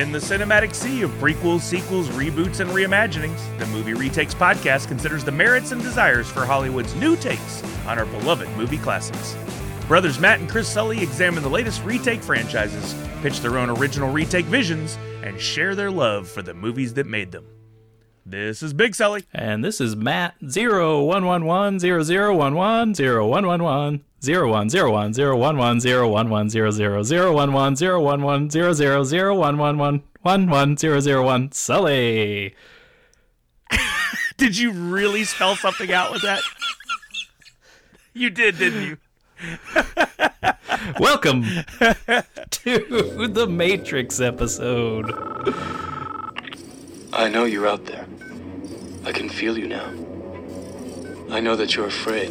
In the cinematic sea of prequels, sequels, reboots, and reimaginings, the Movie Retakes podcast considers the merits and desires for Hollywood's new takes on our beloved movie classics. Brothers Matt and Chris Sully examine the latest retake franchises, pitch their own original retake visions, and share their love for the movies that made them. This is Big Sully. And this is Matt zero one one one zero zero one one zero one one one zero one zero one zero one one zero one one zero zero zero one one zero one one zero zero zero one one one one one zero zero one Sully. Did you really spell something out with that? You did, didn't you? Welcome to the Matrix episode. I know you're out there. I can feel you now. I know that you're afraid.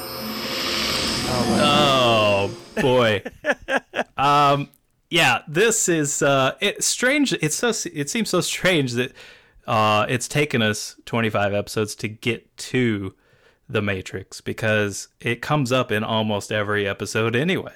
Oh boy. um yeah, this is uh it's strange it's so it seems so strange that uh it's taken us 25 episodes to get to the Matrix because it comes up in almost every episode anyway.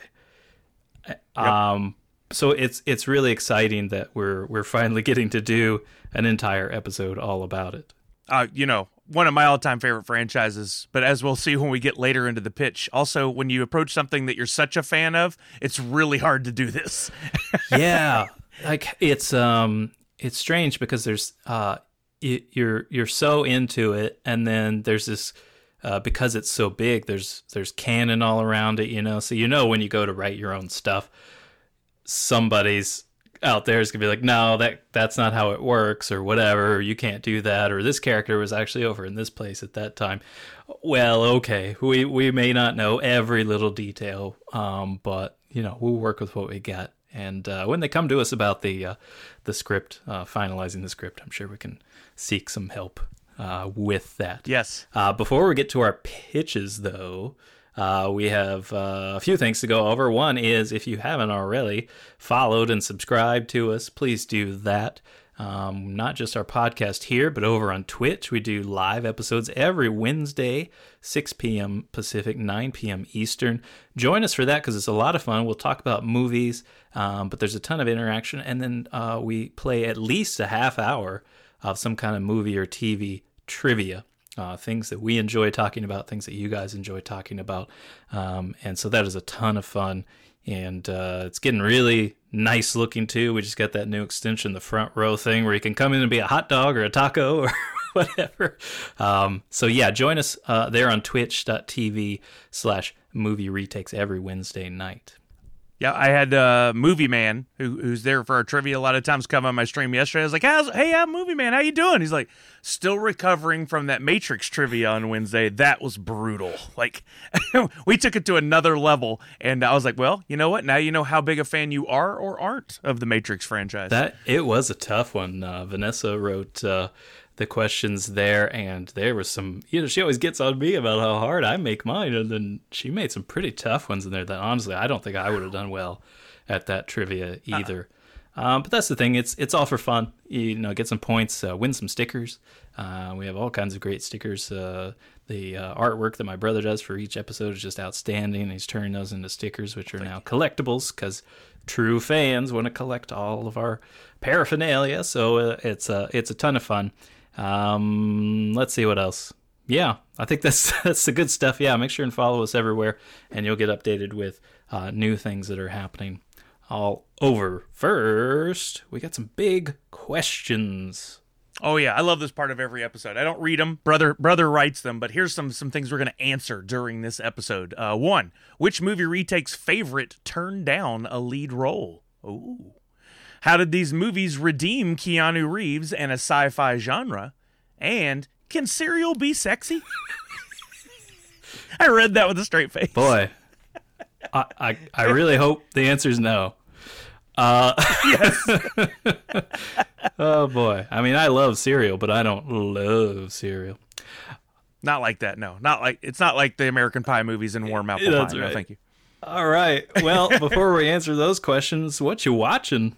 Um so it's it's really exciting that we're we're finally getting to do an entire episode all about it. uh, you know, one of my all-time favorite franchises. But as we'll see when we get later into the pitch, also when you approach something that you're such a fan of, it's really hard to do this. yeah like it's um it's strange because there's uh y you're you're so into it and then there's this uh, because it's so big there's there's canon all around it you know so you know when you go to write your own stuff somebody's out there is gonna be like no that that's not how it works or whatever you can't do that or this character was actually over in this place at that time. Well okay we we may not know every little detail um but you know we'll work with what we got and uh, when they come to us about the uh, the script uh, finalizing the script i'm sure we can seek some help uh, with that. Yes. uh, before we get to our pitches, though, uh, we have uh, a few things to go over. One is if you haven't already followed and subscribed to us, please do that. Um, not just our podcast here, but over on Twitch. We do live episodes every Wednesday, 6 p.m. Pacific, 9 p.m. Eastern. Join us for that because it's a lot of fun. We'll talk about movies, um, but there's a ton of interaction. And then uh, we play at least a half hour of some kind of movie or TV trivia. Uh, things that we enjoy talking about, things that you guys enjoy talking about. Um, and so that is a ton of fun. And uh, it's getting really nice looking too. We just got that new extension, the front row thing, where you can come in and be a hot dog or a taco or whatever. Um, so yeah, join us uh, there on twitch.tv slash movie retakes every Wednesday night. Yeah, I had uh, Movie Man who, who's there for our trivia a lot of times come on my stream yesterday. I was like, How's, "Hey, I'm Movie Man. How you doing?" He's like, "Still recovering from that Matrix trivia on Wednesday. That was brutal. Like, we took it to another level." And I was like, "Well, you know what? Now you know how big a fan you are or aren't of the Matrix franchise." That it was a tough one. Uh, Vanessa wrote uh, the questions there, and there was some. You know, she always gets on me about how hard I make mine, and then she made some pretty tough ones in there. That honestly, I don't think I would have done well at that trivia either. Um, but that's the thing; it's it's all for fun. You know, get some points, uh, win some stickers. Uh, we have all kinds of great stickers. Uh, the uh, artwork that my brother does for each episode is just outstanding. He's turning those into stickers, which are now collectibles because true fans want to collect all of our paraphernalia. So uh, it's a it's a ton of fun. Um, let's see what else. Yeah, I think that's that's the good stuff. Yeah, make sure and follow us everywhere, and you'll get updated with uh, new things that are happening all over. First, we got some big questions. Oh yeah, I love this part of every episode. I don't read them. Brother brother writes them, but here's some some things we're going to answer during this episode. Uh, one, which movie retake's favorite turned down a lead role? Ooh. How did these movies redeem Keanu Reeves and a sci-fi genre? And can cereal be sexy? I read that with a straight face. Boy, I, I I really hope the answer is no. Uh, Yes. oh boy. I mean, I love cereal, but I don't love cereal. not like that. No, not like it's not like the American Pie movies and warm apple That's pie. No, thank you. All right. Well, before we answer those questions, what you watching?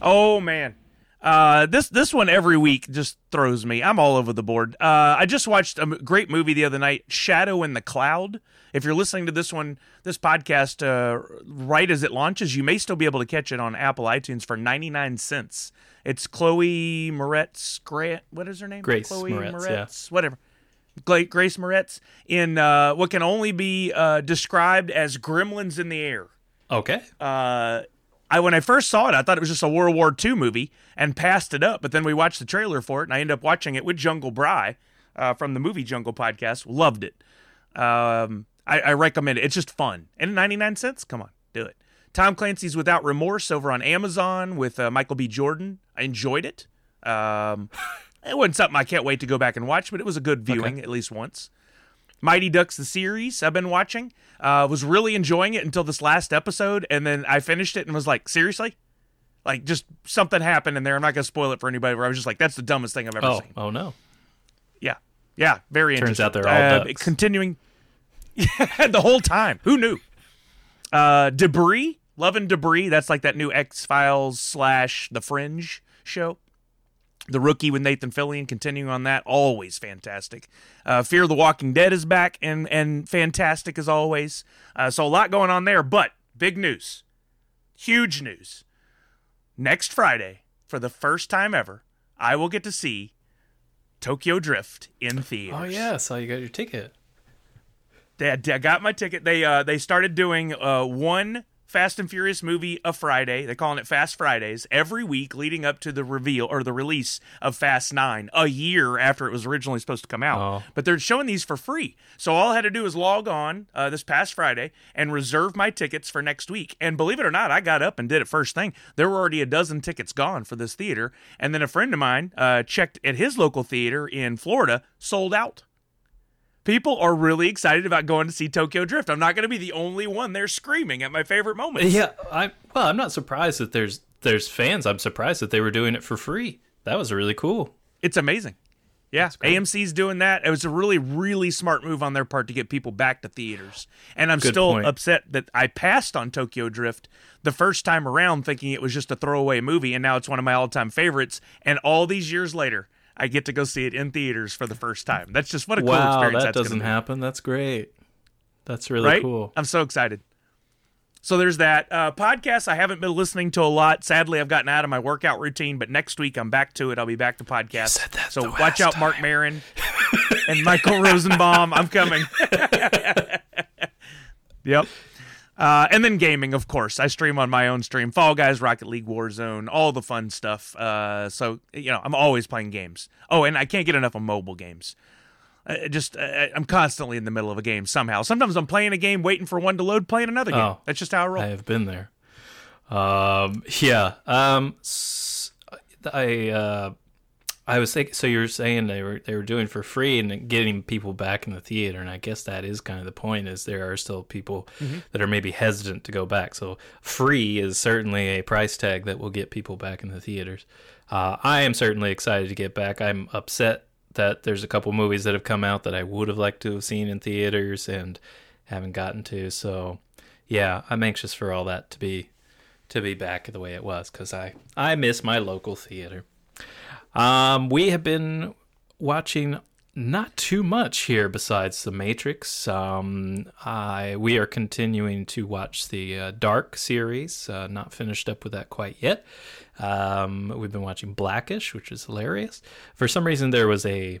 Oh man. Uh, this this one every week just throws me. I'm all over the board. Uh, I just watched a m- great movie the other night, Shadow in the Cloud. If you're listening to this one, this podcast, uh, right as it launches, you may still be able to catch it on Apple iTunes for 99 cents. It's Chloe Moretz Grant. What is her name? Grace Chloe Moretz, yeah. Whatever. Grace Moretz in uh, what can only be uh, described as Gremlins in the Air Okay. uh, I when I first saw it, I thought it was just a World War II movie and passed it up. But then we watched the trailer for it, and I ended up watching it with Jungle Bry uh, from the Movie Jungle podcast. Loved it. Um, I, I recommend it. It's just fun. And 99 cents? Come on, do it. Tom Clancy's Without Remorse over on Amazon with uh, Michael B. Jordan. I enjoyed it. Um, it wasn't something I can't wait to go back and watch, but it was a good viewing at least once. Mighty Ducks the series I've been watching. Uh, was really enjoying it until this last episode, and then I finished it and was like, seriously, like just something happened in there. I'm not gonna spoil it for anybody. Where I was just like, that's the dumbest thing I've ever Oh, seen. oh no. Yeah, yeah, very interesting. Turns interesting. out they're all Uh, ducks. continuing. The whole time. Who knew? Uh, Debris, Love and Debris. That's like that new X Files slash The Fringe show. The Rookie with Nathan Fillion, continuing on that, always fantastic. Uh, Fear the Walking Dead is back and and fantastic as always. Uh, so a lot going on there, but big news, huge news. Next Friday, for the first time ever, I will get to see Tokyo Drift in theaters. Oh yeah, so you got your ticket. They I got my ticket. They uh they started doing uh one Fast and Furious movie a Friday. They're calling it Fast Fridays every week leading up to the reveal or the release of Fast 9 a year after it was originally supposed to come out. Oh. But they're showing these for free. So all I had to do was log on uh, this past Friday and reserve my tickets for next week. And believe it or not, I got up and did it first thing. There were already a dozen tickets gone for this theater. And then a friend of mine uh, checked at his local theater in Florida, sold out. People are really excited about going to see Tokyo Drift. I'm not going to be the only one there screaming at my favorite moments. Yeah, I well, I'm not surprised that there's there's fans. I'm surprised that they were doing it for free. That was really cool. It's amazing. Yeah, AMC's doing that. It was a really, really smart move on their part to get people back to theaters. And I'm Good still point. upset that I passed on Tokyo Drift the first time around thinking it was just a throwaway movie, and now it's one of my all time favorites. And all these years later, I get to go see it in theaters for the first time. That's just what a cool wow, experience that doesn't be. happen. That's great. That's really right? cool. I'm so excited. So there's that uh, podcast. I haven't been listening to a lot. Sadly, I've gotten out of my workout routine, but next week I'm back to it. I'll be back to podcast. so watch out, Marc Maron and Michael Rosenbaum. I'm coming. yep. Uh, and then gaming, of course. I stream on my own stream. Fall Guys, Rocket League, Warzone, all the fun stuff. Uh, so you know, I'm always playing games. Oh, and I can't get enough of mobile games. Uh, just uh, I'm constantly in the middle of a game somehow. Sometimes I'm playing a game, waiting for one to load, playing another game. Oh. That's just how I roll. I have been there. Um, yeah. Um, I uh, I was thinking. So you're saying they were they were doing for free and getting people back in the theater, and I guess that is kind of the point. Is there are still people that are maybe hesitant to go back. So free is certainly a price tag that will get people back in the theaters. Uh, I am certainly excited to get back. I'm upset that there's a couple movies that have come out that I would have liked to have seen in theaters and haven't gotten to. So yeah, I'm anxious for all that to be to be back the way it was because I I miss my local theater. Um, we have been watching not too much here besides The Matrix. Um, I we are continuing to watch the uh, Dark series. Uh, not finished up with that quite yet. Um, we've been watching Blackish, which is hilarious. For some reason, there was a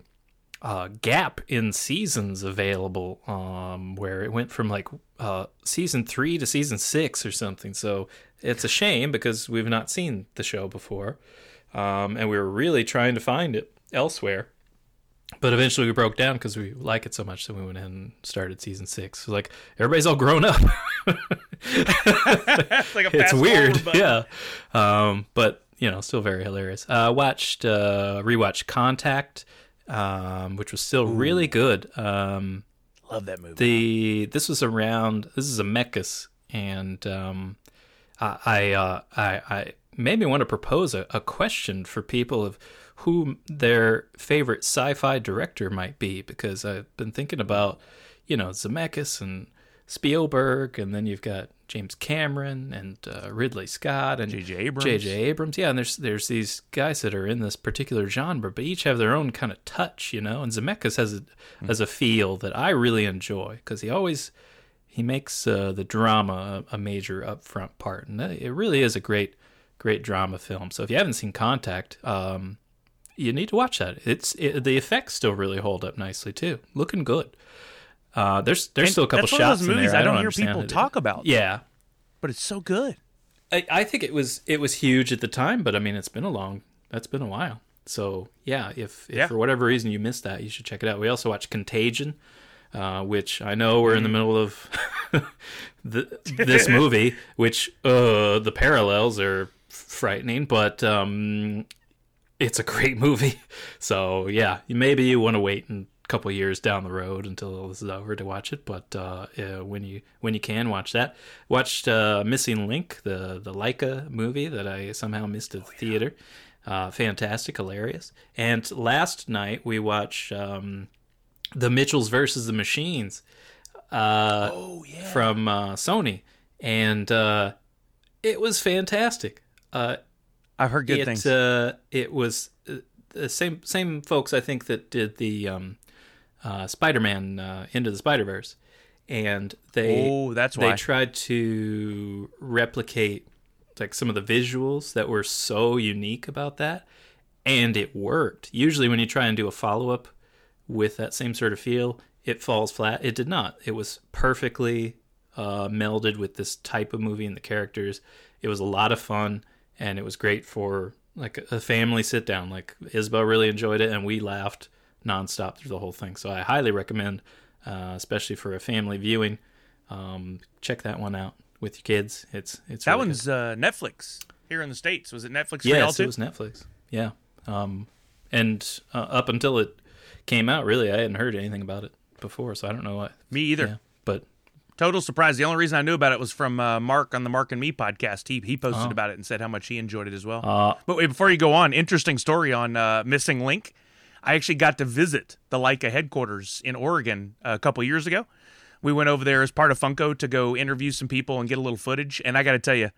uh, gap in seasons available um, where it went from like uh, season three to season six or something. So it's a shame because we've not seen the show before. Um, and we were really trying to find it elsewhere. But eventually we broke down because we like it so much that we went ahead and started season six. So like everybody's all grown up. it's like a it's weird, yeah. Um, but you know, still very hilarious. Uh, watched uh, rewatched Contact, um, which was still really good. Um, Love that movie. the this was around this is a Zemeckis and um, I I, uh, I I made me want to propose a, a question for people of who their favorite sci-fi director might be because I've been thinking about you know Zemeckis and Spielberg and then you've got James Cameron and uh, Ridley Scott and J.J. Abrams. J.J. Abrams, yeah, and there's there's these guys that are in this particular genre, but each have their own kind of touch, you know. And Zemeckis has a has a feel that I really enjoy because he always he makes uh, the drama a, a major upfront part, and that- it really is a great great drama film. So if you haven't seen Contact, um, you need to watch that. It's it, the effects still really hold up nicely too, looking good. Uh, there's there's And still a couple that's one shots of those in movies there I don't hear people it. talk about. Yeah, but it's so good. I, I think it was it was huge at the time, but I mean it's been a long that's been a while. So yeah, if, if Yeah. for whatever reason you missed that, you should check it out. We also watched Contagion, uh, which I know we're in Mm. the middle of the, this movie, which uh, the parallels are frightening, but um, it's a great movie. So yeah, maybe you want to wait a couple years down the road until this is over to watch it. But uh, uh, when you when you can watch that, watched uh, Missing Link, the the Laika movie that I somehow missed at the theater. Uh, fantastic, hilarious. And last night we watched um, the Mitchells versus the Machines. Uh, Oh yeah. from uh, Sony, and uh, it was fantastic. Uh, I've heard good it, things. Uh, it was uh, the same same folks I think that did the um, uh, Spider-Man uh, Into the Spider-Verse, and they Oh, that's they tried to replicate like some of the visuals that were so unique about that, and it worked. Usually, when you try and do a follow up with that same sort of feel, it falls flat. It did not. It was perfectly uh, melded with this type of movie and the characters. It was a lot of fun, and it was great for like a family sit down. Like Isabel really enjoyed it, and we laughed nonstop through the whole thing. So I highly recommend, uh, especially for a family viewing, um, check that one out with your kids. It's it's that really one's uh, Netflix here in the states. Was it Netflix Yes, it was Netflix. Yeah. Um, and uh, up until it came out, really, I hadn't heard anything about it before, so I don't know what. Me either. Yeah, Total surprise. The only reason I knew about it was from uh, Mark on the Mark and Me podcast. He he posted about it and said how much he enjoyed it as well. uh, But wait, before you go on, interesting story on uh, Missing Link. I actually got to visit the Laika headquarters in Oregon a couple years ago. We went over there as part of Funko to go interview some people and get a little footage. And I got to tell you,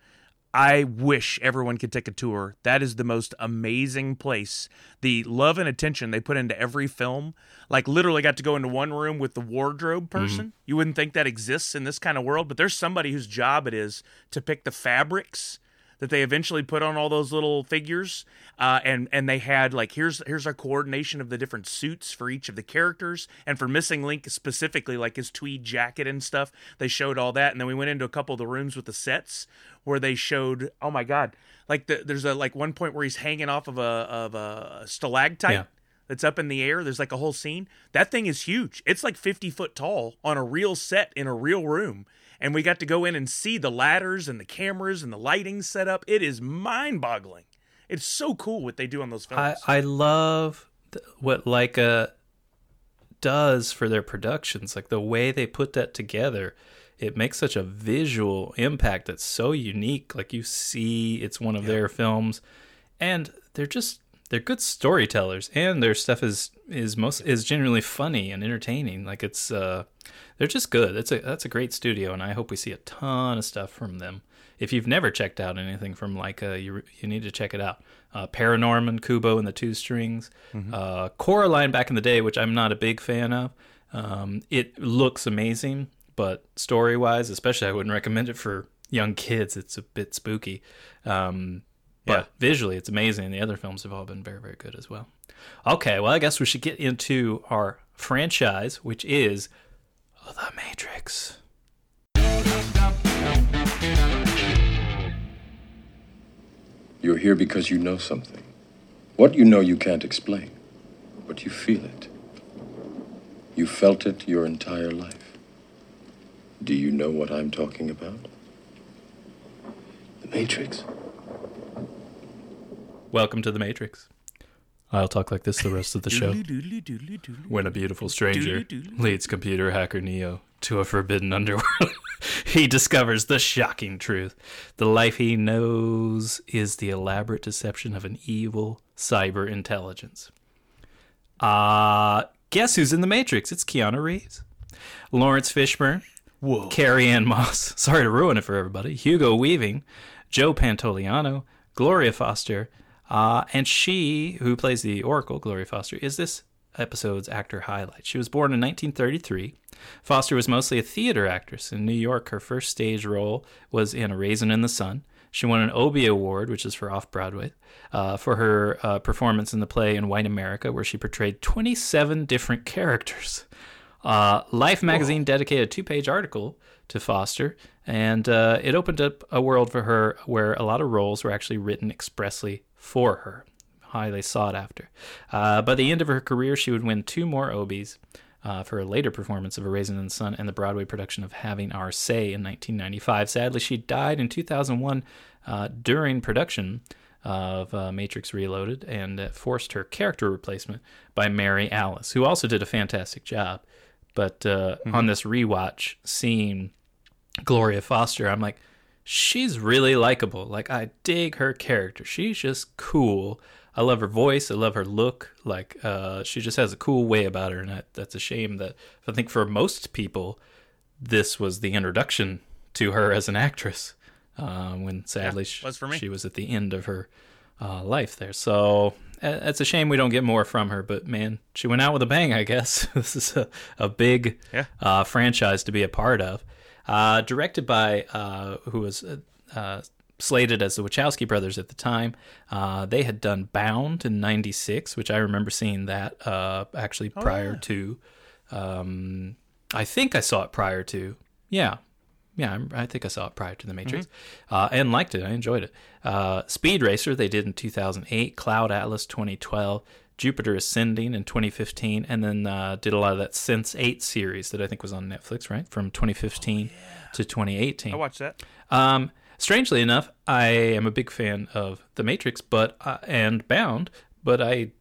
I wish everyone could take a tour. That is the most amazing place. The love and attention they put into every film. Like literally got to go into one room with the wardrobe mm-hmm. person. You wouldn't think that exists in this kind of world, but there's somebody whose job it is to pick the fabrics that they eventually put on all those little figures uh, and and they had like here's here's our coordination of the different suits for each of the characters and for missing link specifically like his tweed jacket and stuff they showed all that and then we went into a couple of the rooms with the sets where they showed oh my god like the, there's a like one point where he's hanging off of a of a stalactite Yeah. that's up in the air. There's like a whole scene. That thing is huge. It's like 50 foot tall on a real set in a real room. And we got to go in and see the ladders and the cameras and the lighting set up. It is mind boggling. It's so cool what they do on those films. I I love th- what Laika does for their productions, like the way they put that together. It makes such a visual impact that's so unique. Like you see, it's one of their films, and they're just they're good storytellers, and their stuff is is most is generally funny and entertaining. Like it's uh, they're just good. It's a that's a great studio, and I hope we see a ton of stuff from them. If you've never checked out anything from Laika, you you need to check it out. Uh, Paranorman, Kubo, and the Two Strings, uh, Coraline back in the day, which I'm not a big fan of. Um, it looks amazing, but story wise, especially, I wouldn't recommend it for young kids. It's a bit spooky. Um, but Yeah. visually, it's amazing. The other films have all been very, very good as well. Okay, well, I guess we should get into our franchise, which is The Matrix. You're here because you know something. What you know you can't explain, but you feel it. You felt it your entire life. Do you know what I'm talking about? The Matrix. Welcome to The Matrix. I'll talk like this the rest of the show. When a beautiful stranger Doodly, doodly. leads computer hacker Neo to a forbidden underworld, he discovers the shocking truth. The life he knows is the elaborate deception of an evil cyber intelligence. Uh, guess who's in the Matrix? It's Keanu Reeves. Laurence Fishburne, Whoa. Carrie Ann Moss. Sorry to ruin it for everybody. Hugo Weaving, Joe Pantoliano, Gloria Foster, uh, and she, who plays the Oracle, Gloria Foster, is this episode's actor highlight. She was born in 1933. Foster was mostly a theater actress. In New York, her first stage role was in A Raisin in the Sun. She won an Obie Award, which is for off Broadway, uh, for her uh, performance in the play in White America, where she portrayed 27 different characters. Uh, Life magazine dedicated a two page article to Foster, and uh, it opened up a world for her where a lot of roles were actually written expressly for her. Highly sought after. Uh, by the end of her career, she would win two more Obies uh, for a later performance of A Raisin in the Sun and the Broadway production of Having Our Say in 1995. Sadly, she died in 2001 uh, during production of uh, Matrix Reloaded and uh, forced her character replacement by Mary Alice, who also did a fantastic job. But uh, on this rewatch, seeing Gloria Foster, I'm like, she's really likable. Like, I dig her character. She's just cool. I love her voice. I love her look. Like, uh, she just has a cool way about her, and that, that's a shame that I think for most people, this was the introduction to her as an actress. Uh, when sadly sh- was for me. she was at the end of her uh, life there. So it's a shame we don't get more from her. But man, she went out with a bang. I guess this is a, a big Yeah. uh, franchise to be a part of. Uh, directed by uh, who was uh, uh, slated as the Wachowski brothers at the time. Uh, they had done Bound in '96, which I remember seeing that uh, actually prior yeah. to. Um, I think I saw it prior to. Yeah. Yeah, I'm- think I saw it prior to The Matrix, uh, and liked it. I enjoyed it. Uh, Speed Racer they did in 2008, Cloud Atlas 2012, Jupiter Ascending in 2015, and then uh, did a lot of that Sense 8 series that I think was on Netflix, right, from 2015 to 2018. I watched that. Um, strangely enough, I am a big fan of The Matrix, but uh, and Bound, but I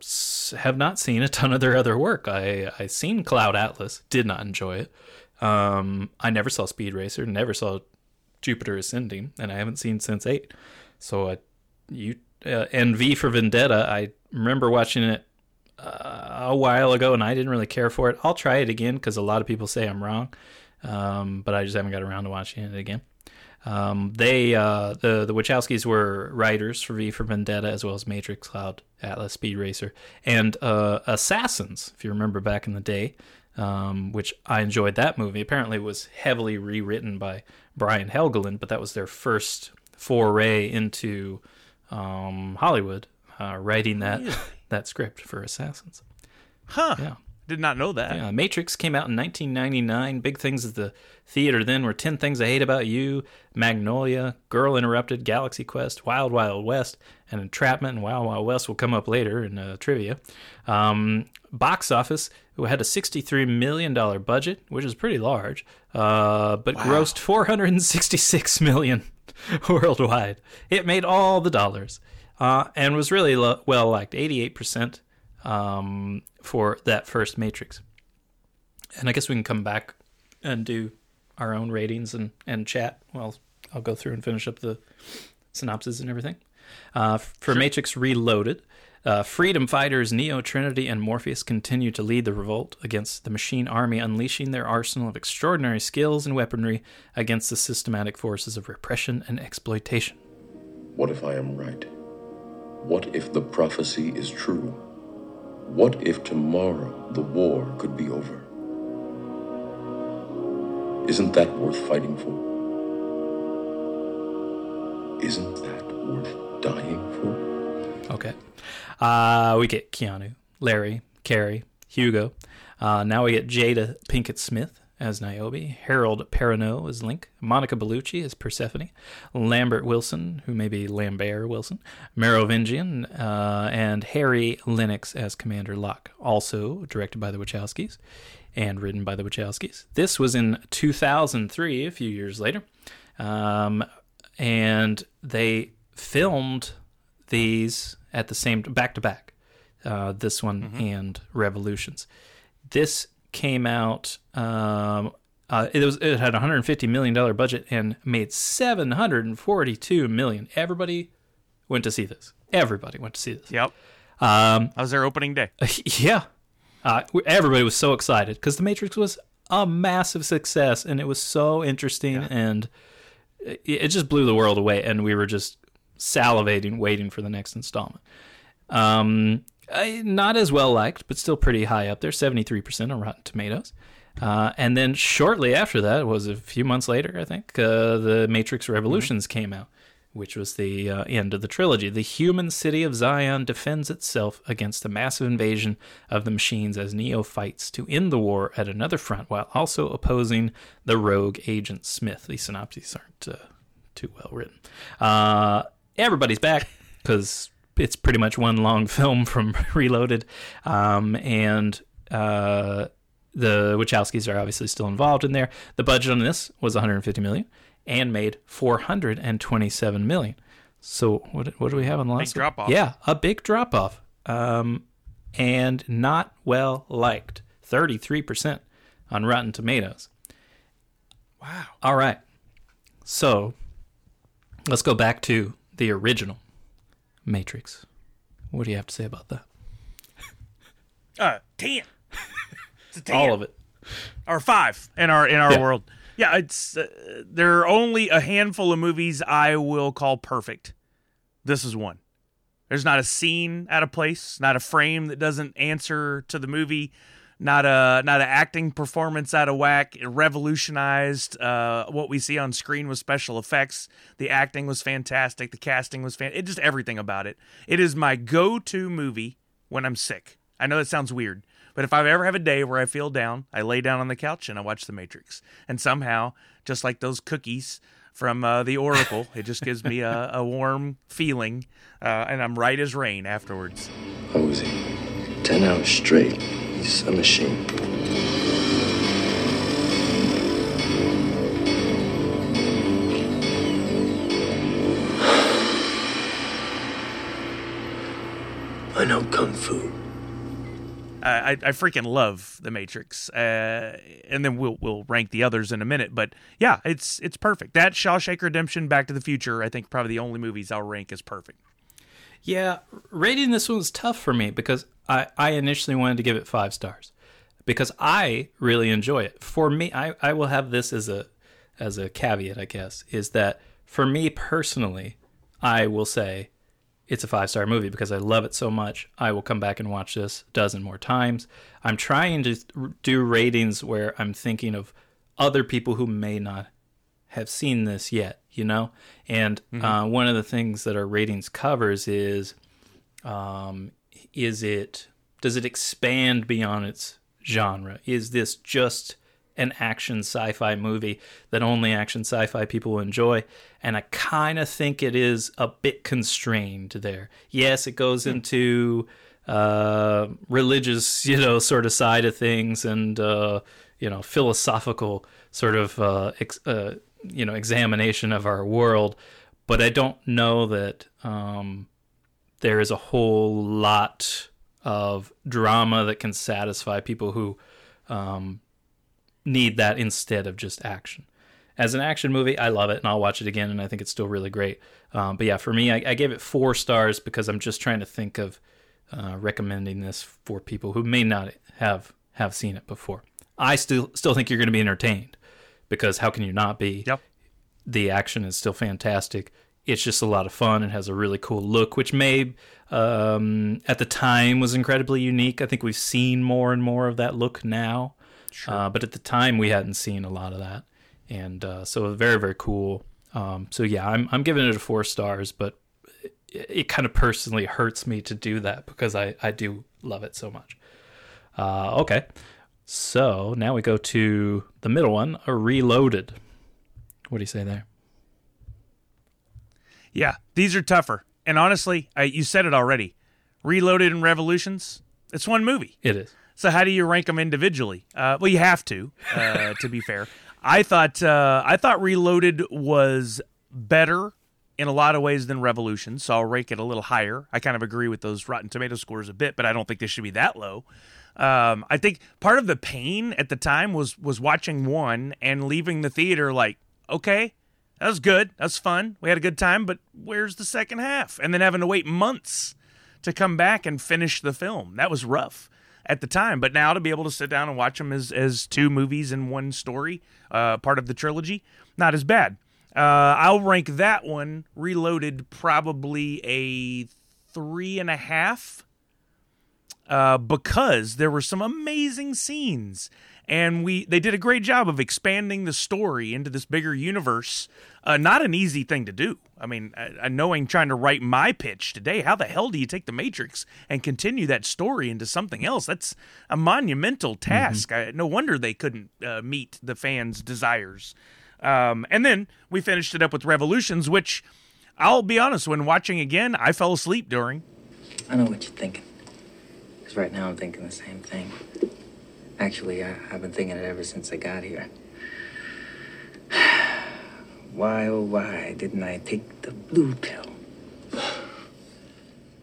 s- have not seen a ton of their other work. I I seen Cloud Atlas, did not enjoy it. Um, I never saw Speed Racer, never saw Jupiter Ascending, and I haven't seen Sense 8. So I, you uh, and V for Vendetta, I remember watching it uh, a while ago, and I didn't really care for it. I'll try it again because a lot of people say I'm wrong, um, but I just haven't got around to watching it again. Um, they uh, the the Wachowskis were writers for V for Vendetta as well as Matrix, Cloud, Atlas, Speed Racer, and uh, Assassins. If you remember back in the day, um, which I enjoyed that movie. Apparently, it was heavily rewritten by Brian Helgeland, but that was their first foray into um, Hollywood, uh, writing that that script for Assassins. Huh. Yeah. Did not know that. Yeah, Matrix came out in 1999. Big things at the theater then were 10 Things I Hate About You, Magnolia, Girl Interrupted, Galaxy Quest, Wild Wild West, and Entrapment and Wild Wild West will come up later in uh, trivia. Um, box office who had a $63 million budget, which is pretty large, uh, but grossed 466 million worldwide. It made all the dollars uh, and was really lo- well liked, 88% um, for that first Matrix. And I guess we can come back and do our own ratings and, and chat. Well, I'll go through and finish up the synopsis and everything. Uh, for Matrix Reloaded, uh, freedom fighters Neo, Trinity, and Morpheus continue to lead the revolt against the machine army, unleashing their arsenal of extraordinary skills and weaponry against the systematic forces of repression and exploitation. What if I am right? What if the prophecy is true? What if tomorrow the war could be over? Isn't that worth fighting for? Isn't that worth dying for? Okay. Uh, we get Keanu, Larry, Carrie, Hugo. Uh, now we get Jada Pinkett Smith as Niobe, Harold Perrineau as Link, Monica Bellucci as Persephone, Lambert Wilson, who may be Lambert Wilson, Merovingian, uh, and Harry Lennix as Commander Locke. Also directed by the Wachowskis and written by the Wachowskis. This was in 2003, a few years later. Um, and they filmed these at the same back to back. Uh, this one and Revolutions. This came out. Um, uh, it was it had a 150 million dollar budget and made 742 million. Everybody went to see this. Everybody went to see this. Yep. Um, That was their opening day. yeah. Uh, everybody was so excited because The Matrix was a massive success and it was so interesting and it, it just blew the world away. And we were just salivating, waiting for the next installment. Um, not as well liked, but still pretty high up there 73% on Rotten Tomatoes. Uh, and then shortly after that, it was a few months later, I think, uh, The Matrix Revolutions came out which was the uh, end of the trilogy. The human city of Zion defends itself against a massive invasion of the machines as Neo fights to end the war at another front while also opposing the rogue agent Smith. These synopses aren't uh, too well written. Uh, everybody's back because it's pretty much one long film from Reloaded. Um, and uh, the Wachowskis are obviously still involved in there. The budget on this was 150 million and made 427 million. So what what do we have on the last one? drop-off. Yeah, a big drop off. Um, and not well liked. 33% on Rotten Tomatoes. Wow. All right. So let's go back to the original Matrix. What do you have to say about that? Uh, ten. It's a ten. All of it. or five in our in our Yeah. world. Yeah, it's uh, there are only a handful of movies I will call perfect. This is one. There's not a scene out of place, not a frame that doesn't answer to the movie, not a not an acting performance out of whack. It revolutionized uh, what we see on screen with special effects. The acting was fantastic. The casting was fan. It just everything about it. It is my go-to movie when I'm sick. I know that sounds weird, but if I ever have a day where I feel down, I lay down on the couch and I watch The Matrix. And somehow, just like those cookies from uh, the Oracle, it just gives me a, a warm feeling, uh, and I'm right as rain afterwards. He? Ten hours straight. He's a machine. I know kung fu. I, I freaking love The Matrix, uh, and then we'll we'll rank the others in a minute. But yeah, it's it's perfect. That Shawshank Redemption, Back to the Future, I think probably the only movies I'll rank as perfect. Yeah, rating this one was tough for me because I, I initially wanted to give it five stars because I really enjoy it. For me, I, I will have this as a as a caveat, I guess, is that for me personally, I will say it's a five star movie because I love it so much. I will come back and watch this a dozen more times. I'm trying to do ratings where I'm thinking of other people who may not have seen this yet, you know? And uh, one of the things that our ratings covers is um, is it does it expand beyond its genre? Is this just an action sci-fi movie that only action sci-fi people enjoy? And I kind of think it is a bit constrained there. Yes, it goes into uh, religious, you know, sort of side of things and uh, you know philosophical sort of uh, ex- uh, you know examination of our world. But I don't know that um, there is a whole lot of drama that can satisfy people who um, need that instead of just action. As an action movie, I love it and I'll watch it again, and I think it's still really great. Um, but yeah, for me, I, I gave it four stars because I'm just trying to think of uh, recommending this for people who may not have have seen it before. I still still think you're going to be entertained because how can you not be? Yep. the action is still fantastic. It's just a lot of fun. It has a really cool look, which may, um, at the time, was incredibly unique. I think we've seen more and more of that look now, uh, but at the time we hadn't seen a lot of that, and uh, so very very cool. Um, so yeah, I'm I'm giving it a four stars, but it, it kind of personally hurts me to do that because I I do love it so much. Uh, okay, so now we go to the middle one, a Reloaded. What do you say there? Yeah, these are tougher. And honestly, I, you said it already. Reloaded and Revolutions, it's one movie. It is. So how do you rank them individually? Uh, well, you have to, uh, to be fair. I thought uh, I thought Reloaded was better in a lot of ways than Revolution, so I'll rank it a little higher. I kind of agree with those Rotten Tomato scores a bit, but I don't think they should be that low. Um, I think part of the pain at the time was was watching one and leaving the theater like, okay, that was good, that's fun, we had a good time, but where's the second half? And then having to wait months to come back and finish the film. That was rough at the time, but now to be able to sit down and watch them as as two movies in one story, uh, part of the trilogy, not as bad. Uh, I'll rank that one Reloaded probably a three and a half uh, because there were some amazing scenes and we they did a great job of expanding the story into this bigger universe. Uh, not an easy thing to do. I mean, uh, knowing trying to write my pitch today, how the hell do you take the Matrix and continue that story into something else? That's a monumental task. Mm-hmm. I, no wonder they couldn't uh, meet the fans' desires. Um, and then we finished it up with Revolutions, which I'll be honest, when watching again, I fell asleep during. I know what you're thinking. Because right now I'm thinking the same thing. Actually, I, have been thinking it ever since I got here. why, oh, why didn't I take the blue pill?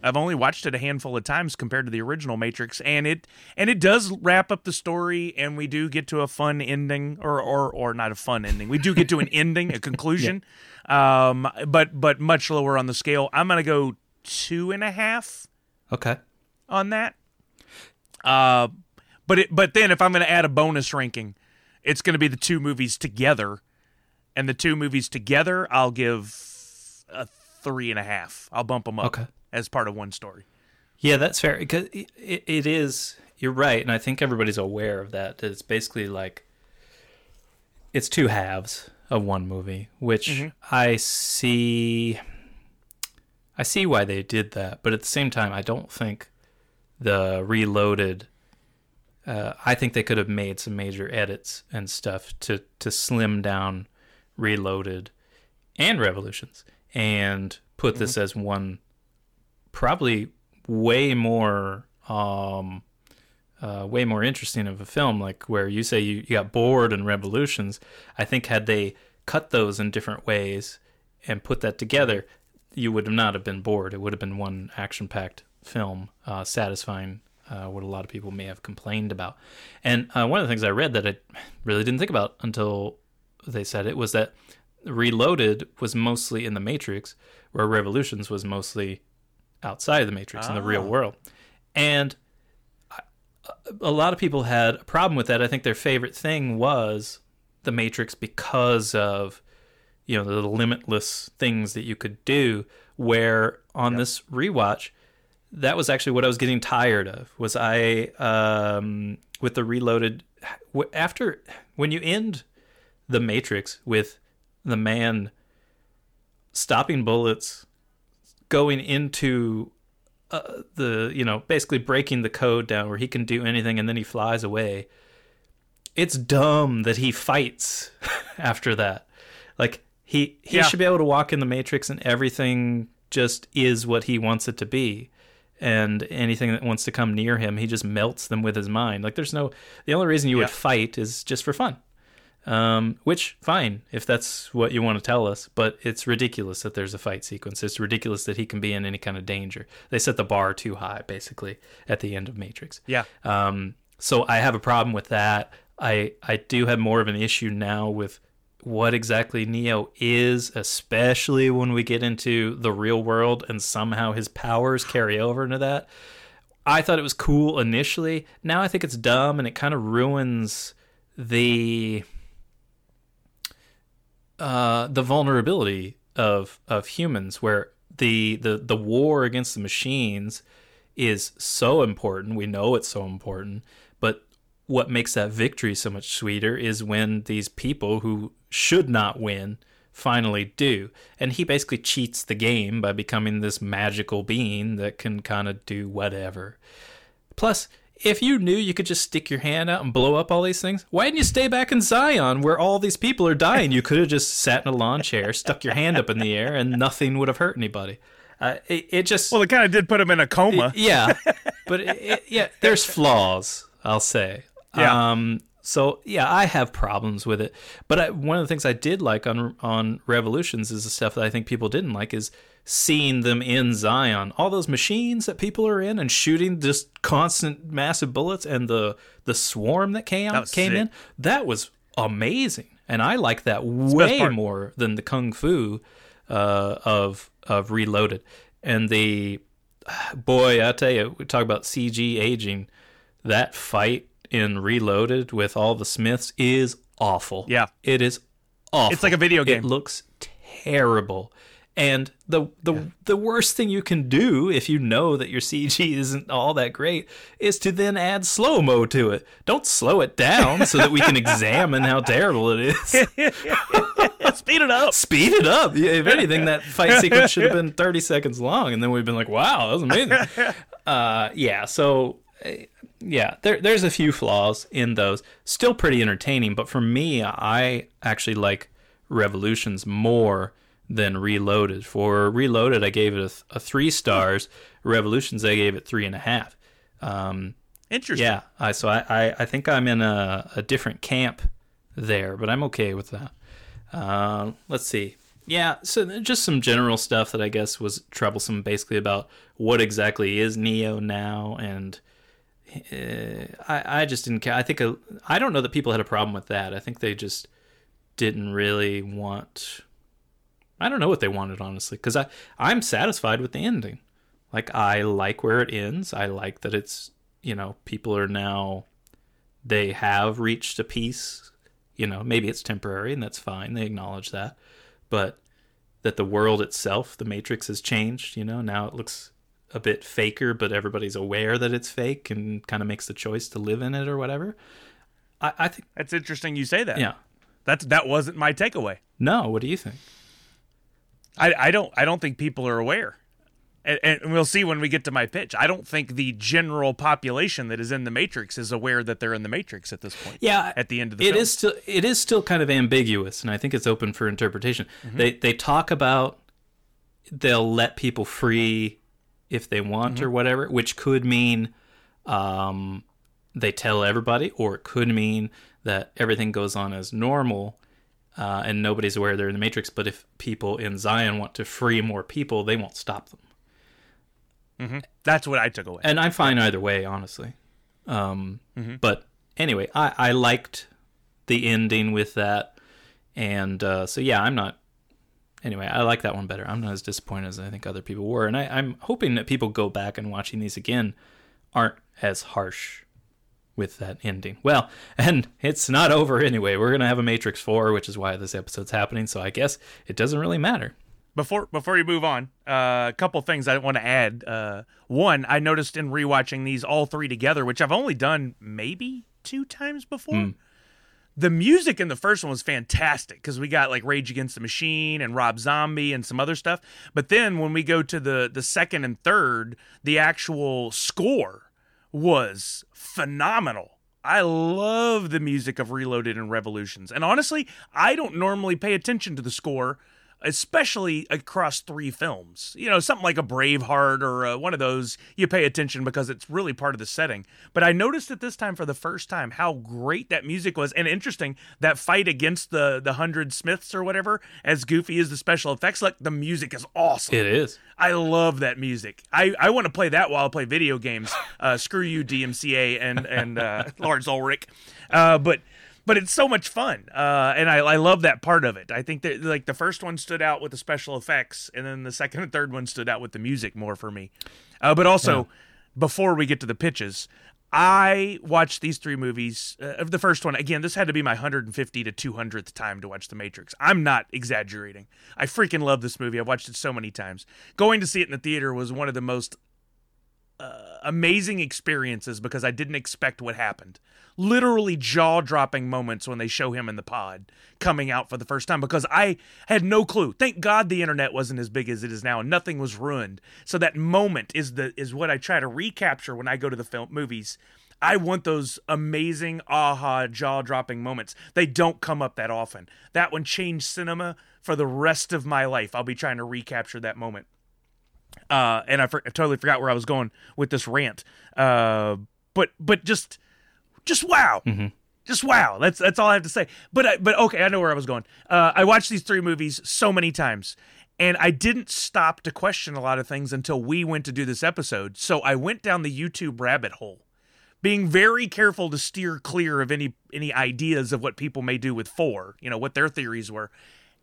I've only watched it a handful of times compared to the original Matrix, and it and it does wrap up the story, and we do get to a fun ending, or or or not a fun ending. We do get to an ending, a conclusion, yeah. um, but but much lower on the scale. I'm gonna go two and a half. Okay. On that. Uh, but it but then if I'm gonna add a bonus ranking, it's gonna be the two movies together, and the two movies together, I'll give a three and a half. I'll bump them up. Okay as part of one story. Yeah, that's fair because it, it is. You're right, and I think everybody's aware of that. It's basically like it's two halves of one movie, which mm-hmm. I see. I see why they did that, but at the same time, I don't think the reloaded. Uh, I think they could have made some major edits and stuff to to slim down reloaded and revolutions and put mm-hmm. this as one probably way more um, uh, way more interesting of a film. Like where you say you, you got bored in Revolutions, I think had they cut those in different ways and put that together, you would not have been bored. It would have been one action packed film, uh, satisfying. Uh, what a lot of people may have complained about. And uh, one of the things I read that I really didn't think about until they said it was that Reloaded was mostly in the Matrix, where Revolutions was mostly outside of the Matrix in the real ah. world. And a lot of people had a problem with that. I think their favorite thing was the Matrix because of you know the limitless things that you could do. Where on yep. this rewatch, that was actually what I was getting tired of. Was I um, with the reloaded after when you end the Matrix with the man stopping bullets going into uh, the you know basically breaking the code down where he can do anything and then he flies away it's dumb that he fights after that like he he yeah. should be able to walk in the matrix and everything just is what he wants it to be and anything that wants to come near him he just melts them with his mind like there's no the only reason you yeah. would fight is just for fun um, which, fine, if that's what you want to tell us, but it's ridiculous that there's a fight sequence. It's ridiculous that he can be in any kind of danger. They set the bar too high, basically, at the end of Matrix. Yeah. Um, so I have a problem with that. I I do have more of an issue now with what exactly Neo is, especially when we get into the real world and somehow his powers carry over into that. I thought it was cool initially. Now I think it's dumb and it kind of ruins the uh, the vulnerability of of humans, where the the the war against the machines is so important. We know it's so important, but what makes that victory so much sweeter is when these people who should not win finally do. And he basically cheats the game by becoming this magical being that can kind of do whatever. Plus, if you knew you could just stick your hand out and blow up all these things, why didn't you stay back in Zion where all these people are dying? You could have just sat in a lawn chair, stuck your hand up in the air, and nothing would have hurt anybody. Uh, it, it, just well, it kind of did put him in a coma. It, yeah, but it, yeah, there's flaws. I'll say. Yeah. Um, so yeah, I have problems with it. But I, one of the things I did like on on Revolutions is the stuff that I think people didn't like is seeing them in Zion. All those machines that people are in and shooting just constant massive bullets and the the swarm that came That came sick. in. That was amazing. And I like that best way more than the kung fu uh, of of Reloaded. And the boy, I tell you, we talk about CG aging. That fight in Reloaded with all the Smiths is awful. Yeah. it is awful. It's like a video game. It looks terrible. And the the the worst thing you can do if you know that your CG isn't all that great is to then add slow mo to it. Don't slow it down so that we can examine how terrible it is. Speed it up. Speed it up. If anything, that fight sequence should have been 30 seconds long, and then we've been like, "Wow, that was amazing." uh, yeah. So, uh, yeah, there, there's a few flaws in those. Still pretty entertaining, but for me, I actually like Revolutions more than Reloaded. For Reloaded, I gave it a, th- a three stars. Revolutions, I gave it three and a half. Um, Interesting. yeah, I, so I, I, I think I'm in a, a different camp there, but I'm okay with that. Uh, let's see. Yeah, so just some general stuff that I guess was troublesome, basically about what exactly is Neo now, and Uh, I, I just didn't care. I think a, I don't know that people had a problem with that. I think they just didn't really want. I don't know what they wanted honestly, because I I'm satisfied with the ending. Like I like where it ends. I like that it's you know people are now they have reached a peace. You know maybe it's temporary and that's fine. They acknowledge that, but that the world itself, the Matrix has changed. You know now it looks a bit faker, but everybody's aware that it's fake and kind of makes the choice to live in it or whatever. I, I think That's interesting you say that. yeah. That's that wasn't my takeaway. No, what do you think? I, I don't I don't think people are aware. And, and we'll see when we get to my pitch. I don't think the general population that is in the Matrix is aware that they're in the Matrix at this point. Yeah, At the end of the it film. is still it is still kind of ambiguous, and I think it's open for interpretation. Mm-hmm. They they talk about they'll let people free if they want or whatever, which could mean um, they tell everybody, or it could mean that everything goes on as normal. Uh, and nobody's aware they're in the matrix. But if people in Zion want to free more people, they won't stop them. That's what I took away. and I'm fine either way, honestly. Um, But anyway, I, I liked the ending with that, and uh, so yeah, I'm not. Anyway, I like that one better. I'm not as disappointed as I think other people were, and I, I'm hoping that people go back and watching these again aren't as harsh with that ending. Well, and it's not over anyway. We're gonna have a Matrix Four, which is why this episode's happening. So I guess it doesn't really matter. before before you move on, uh, a couple things I want to add. Uh, one, I noticed in rewatching these all three together, which I've only done maybe two times before. The music in the first one was fantastic because we got like Rage Against the Machine and Rob Zombie and some other stuff. But then when we go to the the second and third, the actual score was phenomenal. I love the music of Reloaded and Revolutions. And honestly, I don't normally pay attention to the score, especially across three films. You know, something like a Braveheart or uh, one of those, you pay attention because it's really part of the setting. But I noticed it this time for the first time how great that music was. And interesting, that fight against the, the Hundred Smiths or whatever, as goofy as the special effects look, the music is awesome. It is. I love that music. I, I want to play that while I play video games. Uh, screw you, DMCA and and uh, Lars Ulrich. Uh, but but it's so much fun, uh, and I, I love that part of it. I think that like the first one stood out with the special effects, and then the second and third one stood out with the music more for me. Uh, but also, before we get to the pitches, I watched these three movies. Uh, of the first one, again, this had to be my 150 to 200th time to watch The Matrix. I'm not exaggerating. I freaking love this movie. I've watched it so many times. Going to see it in the theater was one of the most uh, amazing experiences because I didn't expect what happened. Literally jaw dropping moments when they show him in the pod coming out for the first time because I had no clue. Thank God the internet wasn't as big as it is now and nothing was ruined. So that moment is the is what I try to recapture when I go to the film movies. I want those amazing aha jaw dropping moments. They don't come up that often. That one changed cinema for the rest of my life. I'll be trying to recapture that moment uh, and I, for- I totally forgot where I was going with this rant. Uh, but but just just wow, Just wow. That's that's all I have to say. But I, but okay, I know where I was going. Uh, I watched these three movies so many times, and I didn't stop to question a lot of things until we went to do this episode. So I went down the YouTube rabbit hole, being very careful to steer clear of any any ideas of what people may do with four. You know what their theories were,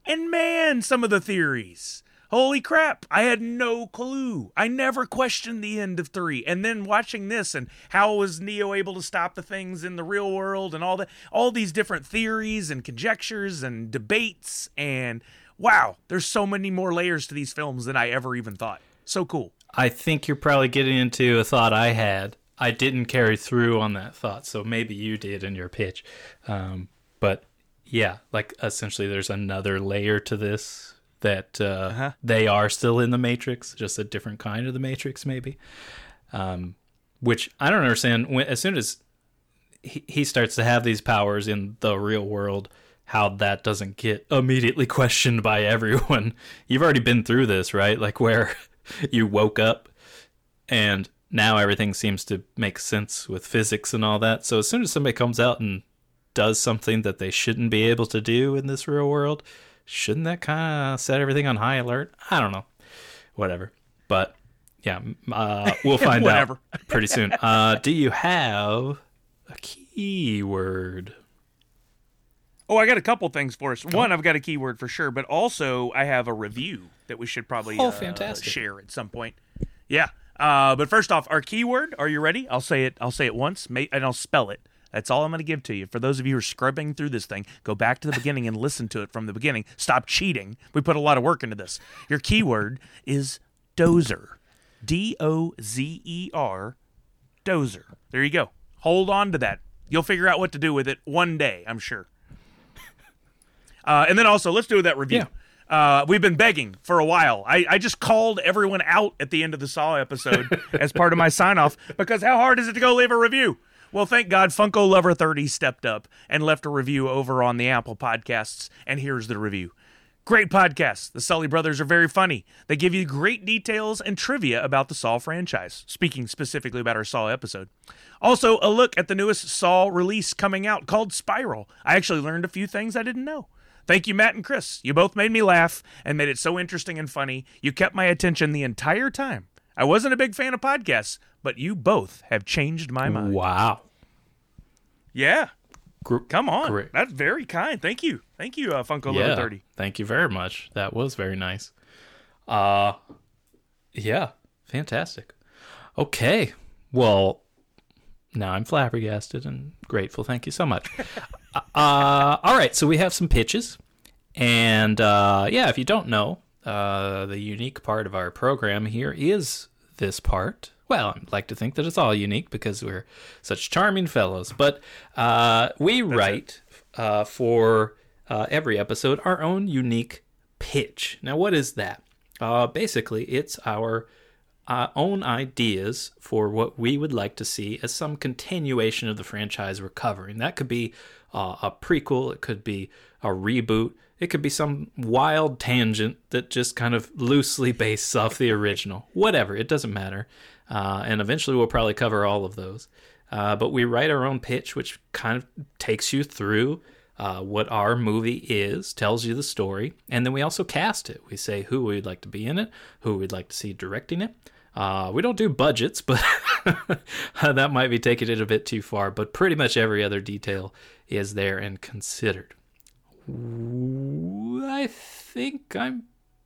and man, some of the theories. Holy crap, I had no clue. I never questioned the end of three. And then watching this and how was Neo able to stop the things in the real world and all that all these different theories and conjectures and debates and wow, there's so many more layers to these films than I ever even thought. So cool. I think you're probably getting into a thought I had. I didn't carry through on that thought, so maybe you did in your pitch. Um, but yeah, like essentially, there's another layer to this that uh, Uh-huh. they are still in the Matrix, just a different kind of the Matrix, maybe. Um, which I don't understand. When, as soon as he, he starts to have these powers in the real world, how that doesn't get immediately questioned by everyone. You've already been through this, right? Like where you woke up and now everything seems to make sense with physics and all that. So as soon as somebody comes out and does something that they shouldn't be able to do in this real world, shouldn't that kind of set everything on high alert? I don't know. Whatever. But yeah, uh, we'll find out pretty soon. Uh, do you have a keyword? Oh, I got a couple things for us. One, I've got a keyword for sure, but also I have a review that we should probably Oh, uh, fantastic. share at some point. Yeah. Uh, but first off, our keyword. Are you ready? I'll say it. I'll say it once, and I'll spell it. That's all I'm going to give to you. For those of you who are scrubbing through this thing, go back to the beginning and listen to it from the beginning. Stop cheating. We put a lot of work into this. Your keyword is dozer. D O Z E R. Dozer. There you go. Hold on to that. You'll figure out what to do with it one day, I'm sure. Uh, and then also, let's do that review. Uh, we've been begging for a while. I, I just called everyone out at the end of the Saw episode as part of my sign off because how hard is it to go leave a review? Well, thank God Funko Lover 30 stepped up and left a review over on the Apple Podcasts. And here's the review. Great podcast. The Sully brothers are very funny. They give you great details and trivia about the Saw franchise, speaking specifically about our Saw episode. Also, a look at the newest Saw release coming out called Spiral. I actually learned a few things I didn't know. Thank you, Matt and Chris. You both made me laugh and made it so interesting and funny. You kept my attention the entire time. I wasn't a big fan of podcasts, but you both have changed my mind. Wow. Yeah. Gr- Come on. Great. That's very kind. Thank you. Thank you, uh, Funko Lover 30. Thank you very much. That was very nice. Uh yeah, fantastic. Okay. Well, now I'm flabbergasted and grateful. Thank you so much. uh all right, so we have some pitches. And uh yeah, if you don't know, uh the unique part of our program here is this part. Well, I'd like to think that it's all unique because we're such charming fellows. But uh, we write uh, for uh, every episode our own unique pitch. Now, what is that? Uh, basically, it's our uh, own ideas for what we would like to see as some continuation of the franchise we're covering. That could be uh, a prequel, it could be a reboot, it could be some wild tangent that just kind of loosely based off the original. Whatever, it doesn't matter. Uh, and eventually we'll probably cover all of those. Uh, but we write our own pitch, which kind of takes you through uh, what our movie is, tells you the story, and then we also cast it. We say who we'd like to be in it, who we'd like to see directing it. Uh, we don't do budgets, but that might be taking it a bit too far. But pretty much every other detail is there and considered. I think I'm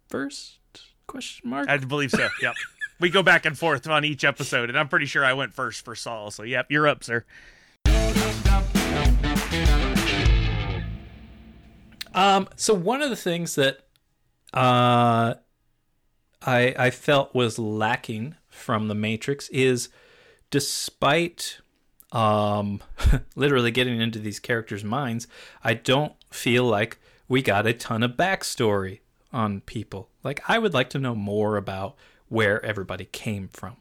first? Question mark. I believe so. Yep. We go back and forth on each episode, and I'm pretty sure I went first for Saw. So, yep, you're up, sir. Um, so one of the things that uh, I I felt was lacking from the Matrix is, despite um, literally getting into these characters' minds, I don't feel like we got a ton of backstory on people. Like I would like to know more about where everybody came from.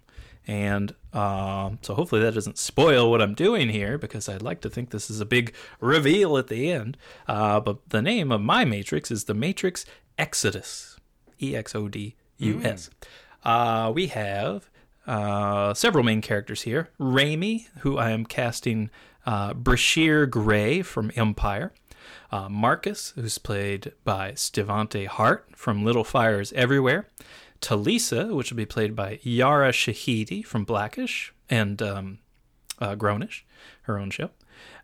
And um, so hopefully that doesn't spoil what I'm doing here because I'd like to think this is a big reveal at the end. Uh, but the name of my Matrix is the Matrix Exodus. E X O D U S. Uh, we have uh, several main characters here. Raimi, who I am casting uh, Bryshere Gray from Empire. Uh, Marcus, who's played by SteVonté Hart from Little Fires Everywhere. Talisa, which will be played by Yara Shahidi from Blackish and um, uh, Grownish, her own show.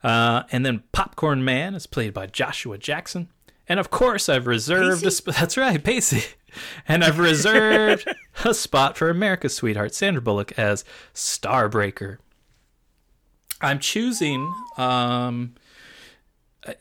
Uh, and then Popcorn Man is played by Joshua Jackson. And of course, I've reserved a sp- that's right, Pacey. And I've reserved a spot for America's sweetheart Sandra Bullock as Starbreaker. I'm choosing. Um,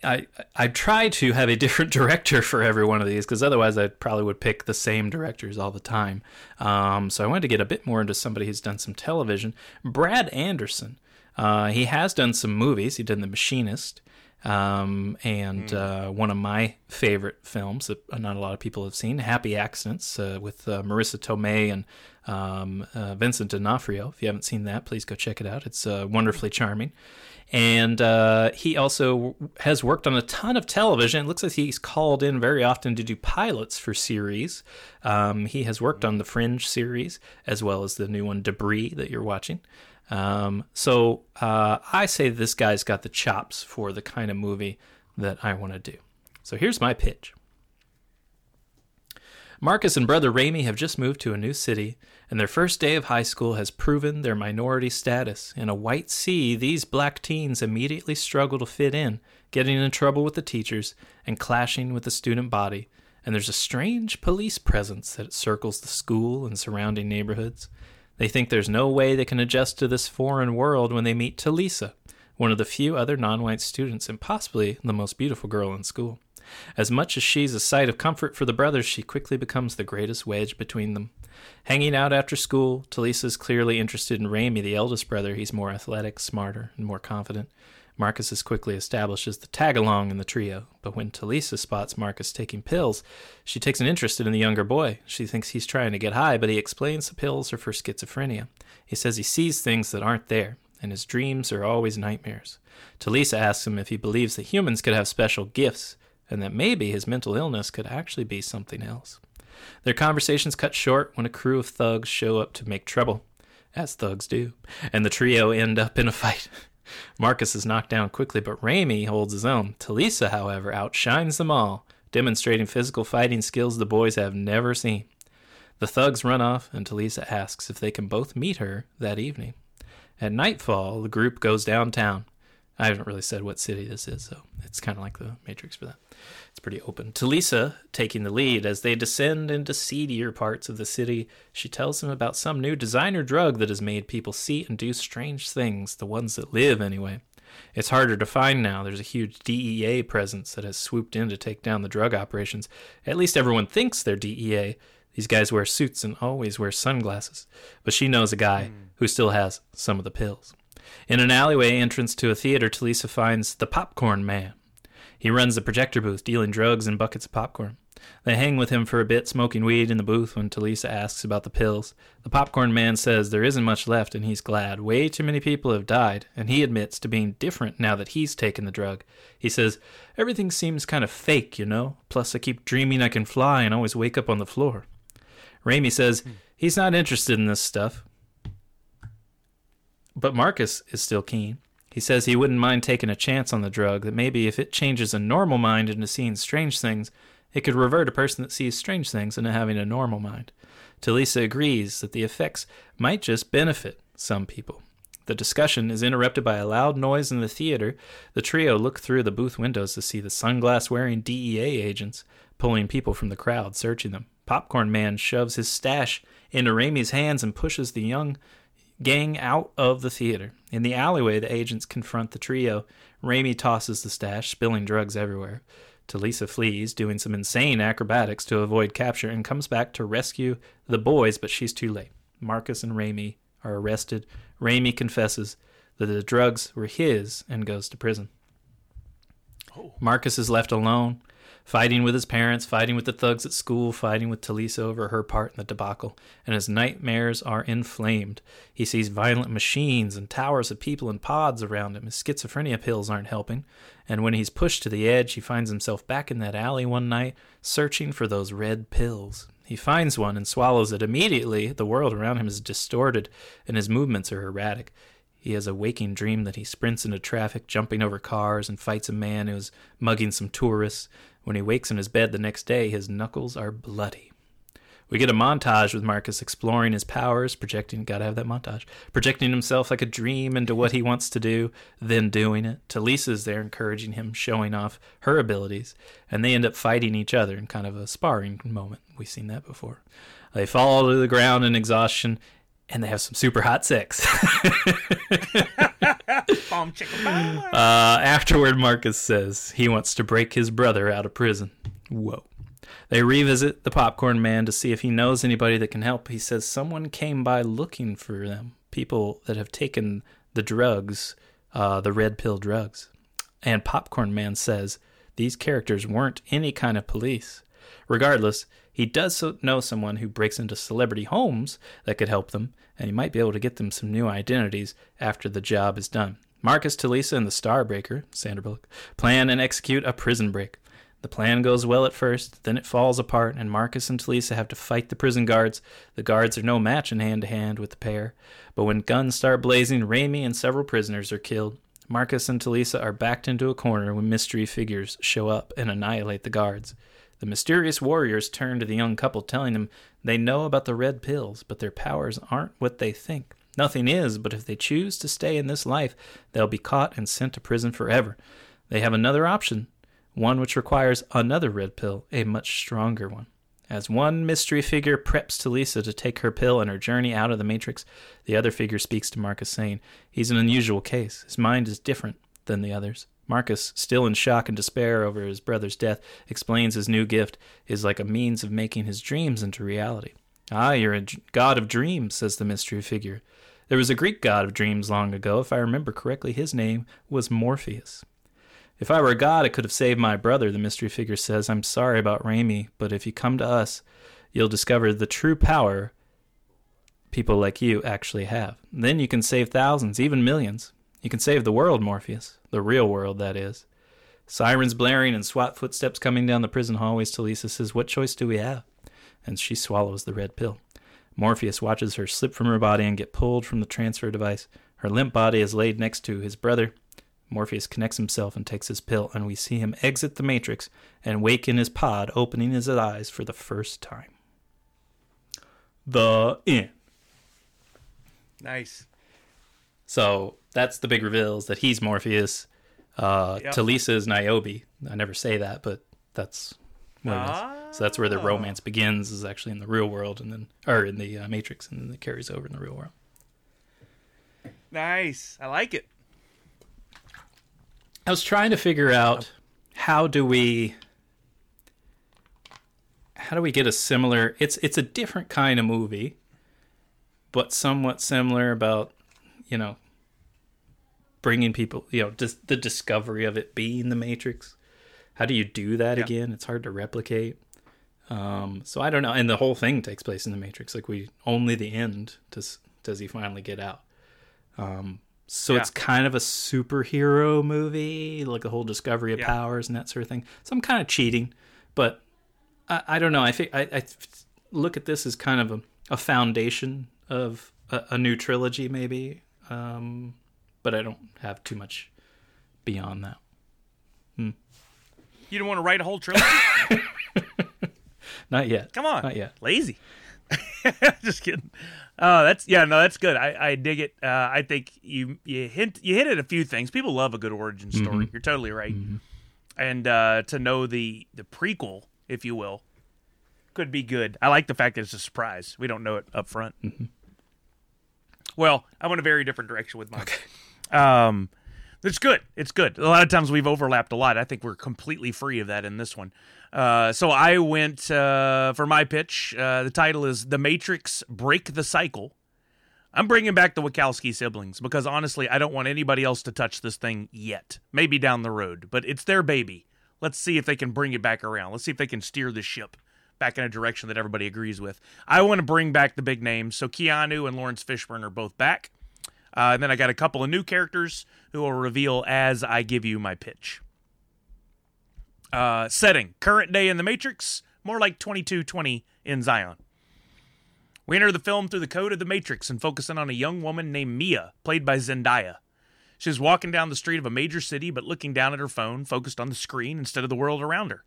I, I try to have a different director for every one of these because otherwise I probably would pick the same directors all the time. Um, so I wanted to get a bit more into somebody who's done some television. Brad Anderson. Uh, he has done some movies. He did The Machinist. Um, and uh, one of my favorite films that not a lot of people have seen, Happy Accidents, uh, with uh, Marisa Tomei and um, uh, Vincent D'Onofrio. If you haven't seen that, please go check it out. It's uh, wonderfully charming. And uh, he also has worked on a ton of television. It looks like he's called in very often to do pilots for series. Um, he has worked on the Fringe series as well as the new one, Debris, that you're watching. Um, so uh, I say this guy's got the chops for the kind of movie that I want to do. So here's my pitch. Marcus and brother Raimi have just moved to a new city, and their first day of high school has proven their minority status. In a white sea, these black teens immediately struggle to fit in, getting in trouble with the teachers and clashing with the student body. And there's a strange police presence that circles the school and surrounding neighborhoods. They think there's no way they can adjust to this foreign world when they meet Talisa, one of the few other non white students and possibly the most beautiful girl in school. As much as she's a sight of comfort for the brothers, she quickly becomes the greatest wedge between them. Hanging out after school, Talisa's clearly interested in Raimi, the eldest brother. He's more athletic, smarter, and more confident. Marcus is quickly established as the tag along in the trio, but when Talisa spots Marcus taking pills, she takes an interest in the younger boy. She thinks he's trying to get high, but he explains the pills are for schizophrenia. He says he sees things that aren't there, and his dreams are always nightmares. Talisa asks him if he believes that humans could have special gifts, and that maybe his mental illness could actually be something else. Their conversations cut short when a crew of thugs show up to make trouble, as thugs do, and the trio end up in a fight. Marcus is knocked down quickly, but Raimi holds his own. Talisa, however, outshines them all, demonstrating physical fighting skills the boys have never seen. The thugs run off, and Talisa asks if they can both meet her that evening. At nightfall, the group goes downtown. I haven't really said what city this is, so it's kind of like the Matrix for that. It's pretty open. Talisa taking the lead as they descend into seedier parts of the city. She tells them about some new designer drug that has made people see and do strange things, the ones that live anyway. It's harder to find now. There's a huge DEA presence that has swooped in to take down the drug operations. At least everyone thinks they're DEA. These guys wear suits and always wear sunglasses. But she knows a guy hmm. who still has some of the pills. In an alleyway entrance to a theater, Talisa finds the Popcorn Man. He runs the projector booth, dealing drugs and buckets of popcorn. They hang with him for a bit, smoking weed in the booth when Talisa asks about the pills. The popcorn man says there isn't much left and he's glad. Way too many people have died, and he admits to being different now that he's taken the drug. He says, Everything seems kind of fake, you know? Plus, I keep dreaming I can fly and always wake up on the floor. Raimi says hmm. he's not interested in this stuff. But Marcus is still keen. He says he wouldn't mind taking a chance on the drug, that maybe if it changes a normal mind into seeing strange things, it could revert a person that sees strange things into having a normal mind. Talisa agrees that the effects might just benefit some people. The discussion is interrupted by a loud noise in the theater. The trio look through the booth windows to see the sunglass wearing DEA agents pulling people from the crowd, searching them. Popcorn Man shoves his stash into Raimi's hands and pushes the young gang out of the theater. In the alleyway, the agents confront the trio. Raimi tosses the stash, spilling drugs everywhere. Talisa flees, doing some insane acrobatics to avoid capture, and comes back to rescue the boys, but she's too late. Marcus and Raimi are arrested. Raimi confesses that the drugs were his and goes to prison. Oh. Marcus is left alone, fighting with his parents, fighting with the thugs at school, fighting with Talisa over her part in the debacle, and his nightmares are inflamed. He sees violent machines and towers of people in pods around him. His schizophrenia pills aren't helping, and when he's pushed to the edge, he finds himself back in that alley one night, searching for those red pills. He finds one and swallows it. Immediately, the world around him is distorted and his movements are erratic. He has a waking dream that he sprints into traffic, jumping over cars, and fights a man who is mugging some tourists. When he wakes in his bed the next day, his knuckles are bloody. We get a montage with Marcus exploring his powers, projecting, gotta have that montage, projecting himself like a dream into what he wants to do, then doing it. Talisa's there encouraging him, showing off her abilities, and they end up fighting each other in kind of a sparring moment. We've seen that before. They fall to the ground in exhaustion, and they have some super hot sex. Bomb chicka bomb. Uh, afterward, Marcus says he wants to break his brother out of prison. Whoa. They revisit the popcorn man to see if he knows anybody that can help. He says someone came by looking for them, people that have taken the drugs, uh, the red pill drugs. And Popcorn Man says these characters weren't any kind of police. Regardless, he does know someone who breaks into celebrity homes that could help them, and he might be able to get them some new identities after the job is done. Marcus, Talisa, and the Starbreaker, Sandra Bullock, plan and execute a prison break. The plan goes well at first, then it falls apart, and Marcus and Talisa have to fight the prison guards. The guards are no match in hand to hand with the pair, but when guns start blazing, Raimi and several prisoners are killed. Marcus and Talisa are backed into a corner when mystery figures show up and annihilate the guards. The mysterious warriors turn to the young couple, telling them they know about the red pills, but their powers aren't what they think. Nothing is, but if they choose to stay in this life, they'll be caught and sent to prison forever. They have another option, one which requires another red pill, a much stronger one. As one mystery figure preps Talisa to take her pill in her journey out of the Matrix, the other figure speaks to Marcus, saying he's an unusual case. His mind is different than the others. Marcus, still in shock and despair over his brother's death, explains his new gift is like a means of making his dreams into reality. Ah, you're a god of dreams, says the mystery figure. There was a Greek god of dreams long ago. If I remember correctly, his name was Morpheus. If I were a god, I could have saved my brother, the mystery figure says. I'm sorry about Raimi, but if you come to us, you'll discover the true power people like you actually have. Then you can save thousands, even millions. You can save the world, Morpheus. The real world, that is. Sirens blaring and SWAT footsteps coming down the prison hallways. Talisa says, What choice do we have? And she swallows the red pill. Morpheus watches her slip from her body and get pulled from the transfer device. Her limp body is laid next to his brother. Morpheus connects himself and takes his pill, and we see him exit the Matrix and wake in his pod, opening his eyes for the first time. The end. Nice. So that's the big reveal is that he's Morpheus. Uh, Yep. Talisa is Niobe. I never say that, but that's what it is. So that's where the Ah. romance begins. Is actually in the real world, and then or in the uh, Matrix, and then it carries over in the real world. Nice. I like it. I was trying to figure out how do we how do we get a similar it's it's a different kind of movie but somewhat similar about you know bringing people you know just the discovery of it being the matrix how do you do that Yeah. again it's hard to replicate um so i don't know and the whole thing takes place in the matrix like we only the end does does he finally get out um so Yeah. it's kind of a superhero movie like the whole discovery of Yeah. powers and that sort of thing so i'm kind of cheating but I, I don't know. I think I, I look at this as kind of a, a foundation of a, a new trilogy, maybe. Um, but I don't have too much beyond that. Hmm. You don't want to write a whole trilogy? Not yet. Come on. Not yet. Lazy. Just kidding. Oh, that's yeah, no, that's good. I, I dig it. Uh, I think you you hint you hit at a few things. People love a good origin story. You're totally right. And uh, to know the the prequel, if you will, could be good. I like the fact that it's a surprise. We don't know it up front. Well, I went a very different direction with mine. Um, it's good. It's good. A lot of times we've overlapped a lot. I think we're completely free of that in this one. Uh, so I went uh, for my pitch. Uh, the title is "The Matrix: Break the Cycle." I'm bringing back the Wachowski siblings because honestly, I don't want anybody else to touch this thing yet. Maybe down the road, but it's their baby. Let's see if they can bring it back around. Let's see if they can steer the ship back in a direction that everybody agrees with. I want to bring back the big names. So Keanu and Laurence Fishburne are both back. Uh, and then I got a couple of new characters who will reveal as I give you my pitch. Uh, setting current day in the Matrix, more like 2220 in Zion. We enter the film through the code of the Matrix and focus in on a young woman named Mia, played by Zendaya. She's walking down the street of a major city, but looking down at her phone, focused on the screen instead of the world around her.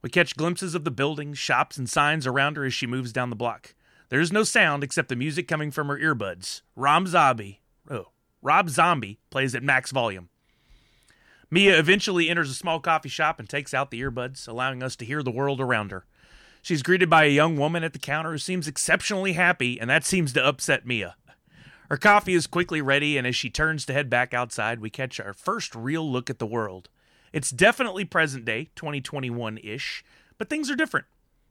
We catch glimpses of the buildings, shops, and signs around her as she moves down the block. There is no sound except the music coming from her earbuds. Rob Zombie, oh, Rob Zombie plays at max volume. Mia eventually enters a small coffee shop and takes out the earbuds, allowing us to hear the world around her. She's greeted by a young woman at the counter who seems exceptionally happy, and that seems to upset Mia. Her coffee is quickly ready, and as she turns to head back outside, we catch our first real look at the world. It's definitely present day, 2021 ish, but things are different.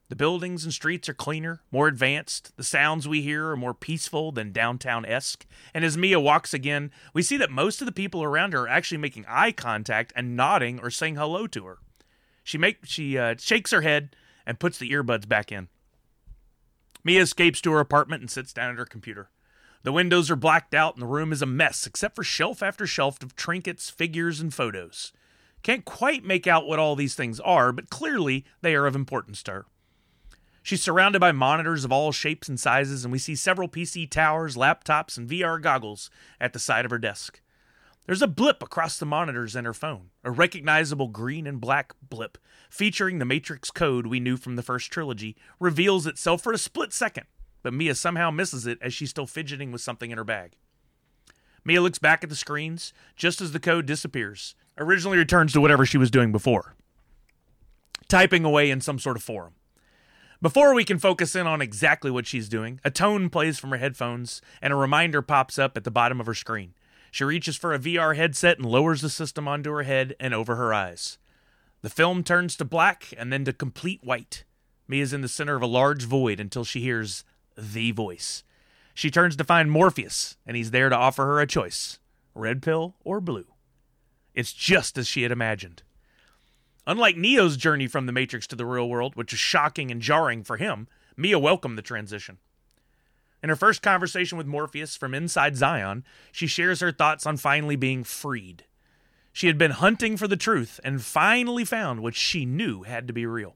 The buildings and streets are cleaner, more advanced. The sounds we hear are more peaceful than downtown esque. And as Mia walks again, we see that most of the people around her are actually making eye contact and nodding or saying hello to her. She make she uh, shakes her head and puts the earbuds back in. Mia escapes to her apartment and sits down at her computer. The windows are blacked out and the room is a mess, except for shelf after shelf of trinkets, figures, and photos. Can't quite make out what all these things are, but clearly they are of importance to her. She's surrounded by monitors of all shapes and sizes, and we see several PC towers, laptops, and VR goggles at the side of her desk. There's a blip across the monitors and her phone, a recognizable green and black blip featuring the Matrix code we knew from the first trilogy, reveals itself for a split second, but Mia somehow misses it as she's still fidgeting with something in her bag. Mia looks back at the screens just as the code disappears, originally returns to whatever she was doing before, typing away in some sort of forum. Before we can focus in on exactly what she's doing, a tone plays from her headphones and a reminder pops up at the bottom of her screen. She reaches for a VR headset and lowers the system onto her head and over her eyes. The film turns to black and then to complete white. Mia's in the center of a large void until she hears the voice. She turns to find Morpheus, and he's there to offer her a choice red pill or blue. It's just as she had imagined. Unlike Neo's journey from the Matrix to the real world, which was shocking and jarring for him, Mia welcomed the transition. In her first conversation with Morpheus from inside Zion, she shares her thoughts on finally being freed. She had been hunting for the truth and finally found what she knew had to be real.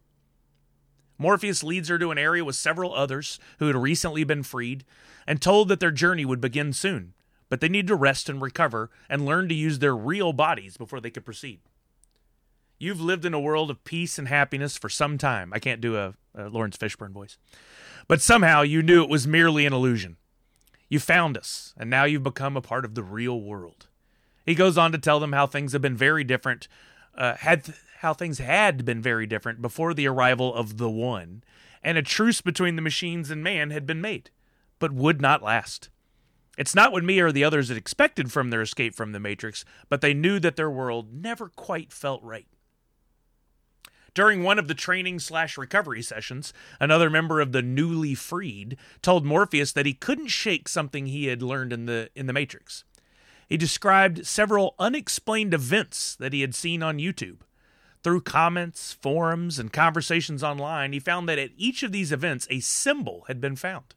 Morpheus leads her to an area with several others who had recently been freed and told that their journey would begin soon, but they need to rest and recover and learn to use their real bodies before they could proceed. You've lived in a world of peace and happiness for some time. I can't do a, a Laurence Fishburne voice. But somehow you knew it was merely an illusion. You found us, and now you've become a part of the real world. He goes on to tell them how things have been very different, uh, had how things had been very different before the arrival of the One, and a truce between the machines and man had been made, but would not last. It's not what me or the others had expected from their escape from the Matrix, but they knew that their world never quite felt right. During one of the training slash recovery sessions, another member of the newly freed told Morpheus that he couldn't shake something he had learned in the in the Matrix. He described several unexplained events that he had seen on YouTube. Through comments, forums, and conversations online, he found that at each of these events a symbol had been found.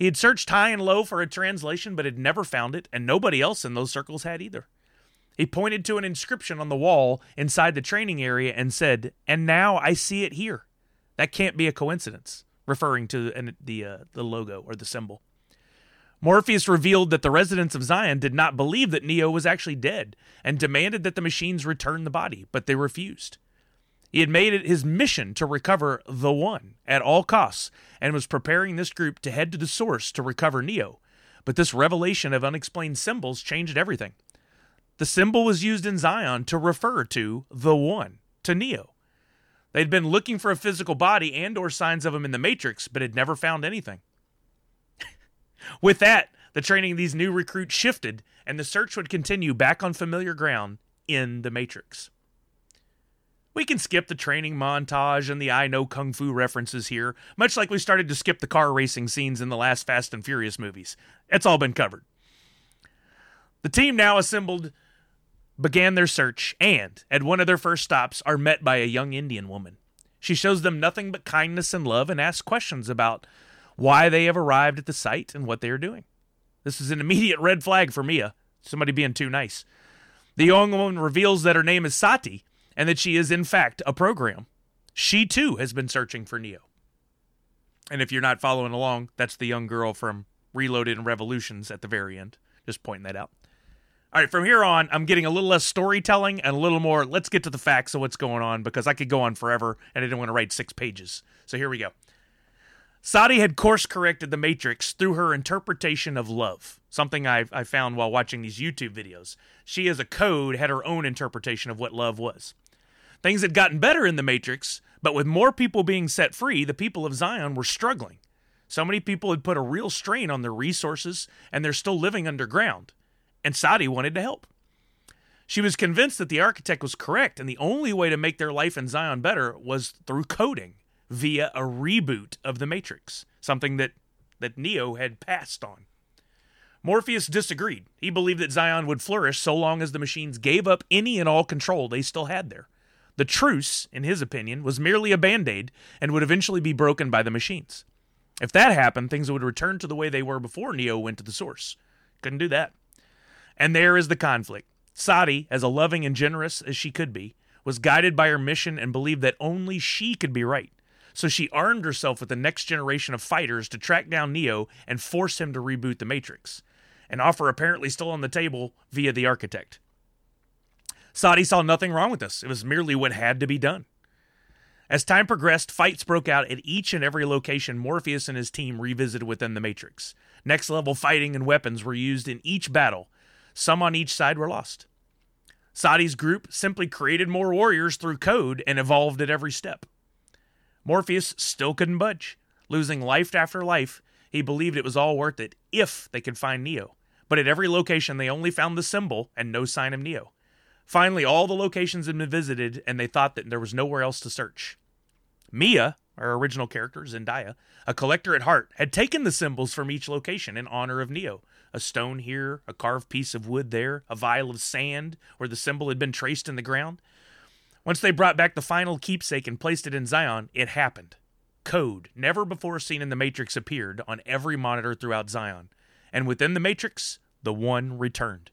He had searched high and low for a translation but had never found it, and nobody else in those circles had either. He pointed to an inscription on the wall inside the training area and said, "And now I see it here. That can't be a coincidence." Referring to the uh, the logo or the symbol. Morpheus revealed that the residents of Zion did not believe that Neo was actually dead and demanded that the machines return the body, but they refused. He had made it his mission to recover the One at all costs and was preparing this group to head to the source to recover Neo. But this revelation of unexplained symbols changed everything. The symbol was used in Zion to refer to the One, to Neo. They'd been looking for a physical body and or signs of him in the Matrix, but had never found anything. With that, the training of these new recruits shifted, and the search would continue back on familiar ground in the Matrix. We can skip the training montage and the I know kung fu references here, much like we started to skip the car racing scenes in the last Fast and Furious movies. It's all been covered. The team now assembled began their search and, at one of their first stops, are met by a young Indian woman. She shows them nothing but kindness and love and asks questions about why they have arrived at the site and what they are doing. This is an immediate red flag for Mia, somebody being too nice. The young woman reveals that her name is Sati and that she is, in fact, a program. She too has been searching for Neo. And if you're not following along, that's the young girl from Reloaded and Revolutions at the very end. Just pointing that out. All right, from here on, I'm getting a little less storytelling and a little more let's get to the facts of what's going on because I could go on forever and I didn't want to write six pages. So here we go. Sati had course corrected the Matrix through her interpretation of love, something I, I found while watching these YouTube videos. She, as a code, had her own interpretation of what love was. Things had gotten better in the Matrix, but with more people being set free, the people of Zion were struggling. So many people had put a real strain on their resources, and they're still living underground. And Sati wanted to help. She was convinced that the architect was correct, and the only way to make their life in Zion better was through coding via a reboot of the Matrix, something that, that Neo had passed on. Morpheus disagreed. He believed that Zion would flourish so long as the machines gave up any and all control they still had there. The truce, in his opinion, was merely a band aid and would eventually be broken by the machines. If that happened, things would return to the way they were before Neo went to the source. Couldn't do that. And there is the conflict. Sati, as loving and generous as she could be, was guided by her mission and believed that only she could be right. So she armed herself with the next generation of fighters to track down Neo and force him to reboot the Matrix. An offer apparently still on the table via the architect. Sati saw nothing wrong with this. It was merely what had to be done. As time progressed, fights broke out at each and every location Morpheus and his team revisited within the Matrix. Next level fighting and weapons were used in each battle. Some on each side were lost. Sati's group simply created more warriors through code and evolved at every step. Morpheus still couldn't budge. Losing life after life, he believed it was all worth it if they could find Neo. But at every location, they only found the symbol and no sign of Neo. Finally, all the locations had been visited, and they thought that there was nowhere else to search. Mia, our original character, Zendaya, a collector at heart, had taken the symbols from each location in honor of Neo. A stone here, a carved piece of wood there, a vial of sand where the symbol had been traced in the ground. Once they brought back the final keepsake and placed it in Zion, it happened. Code, never before seen in the Matrix, appeared on every monitor throughout Zion. And within the Matrix, the One returned.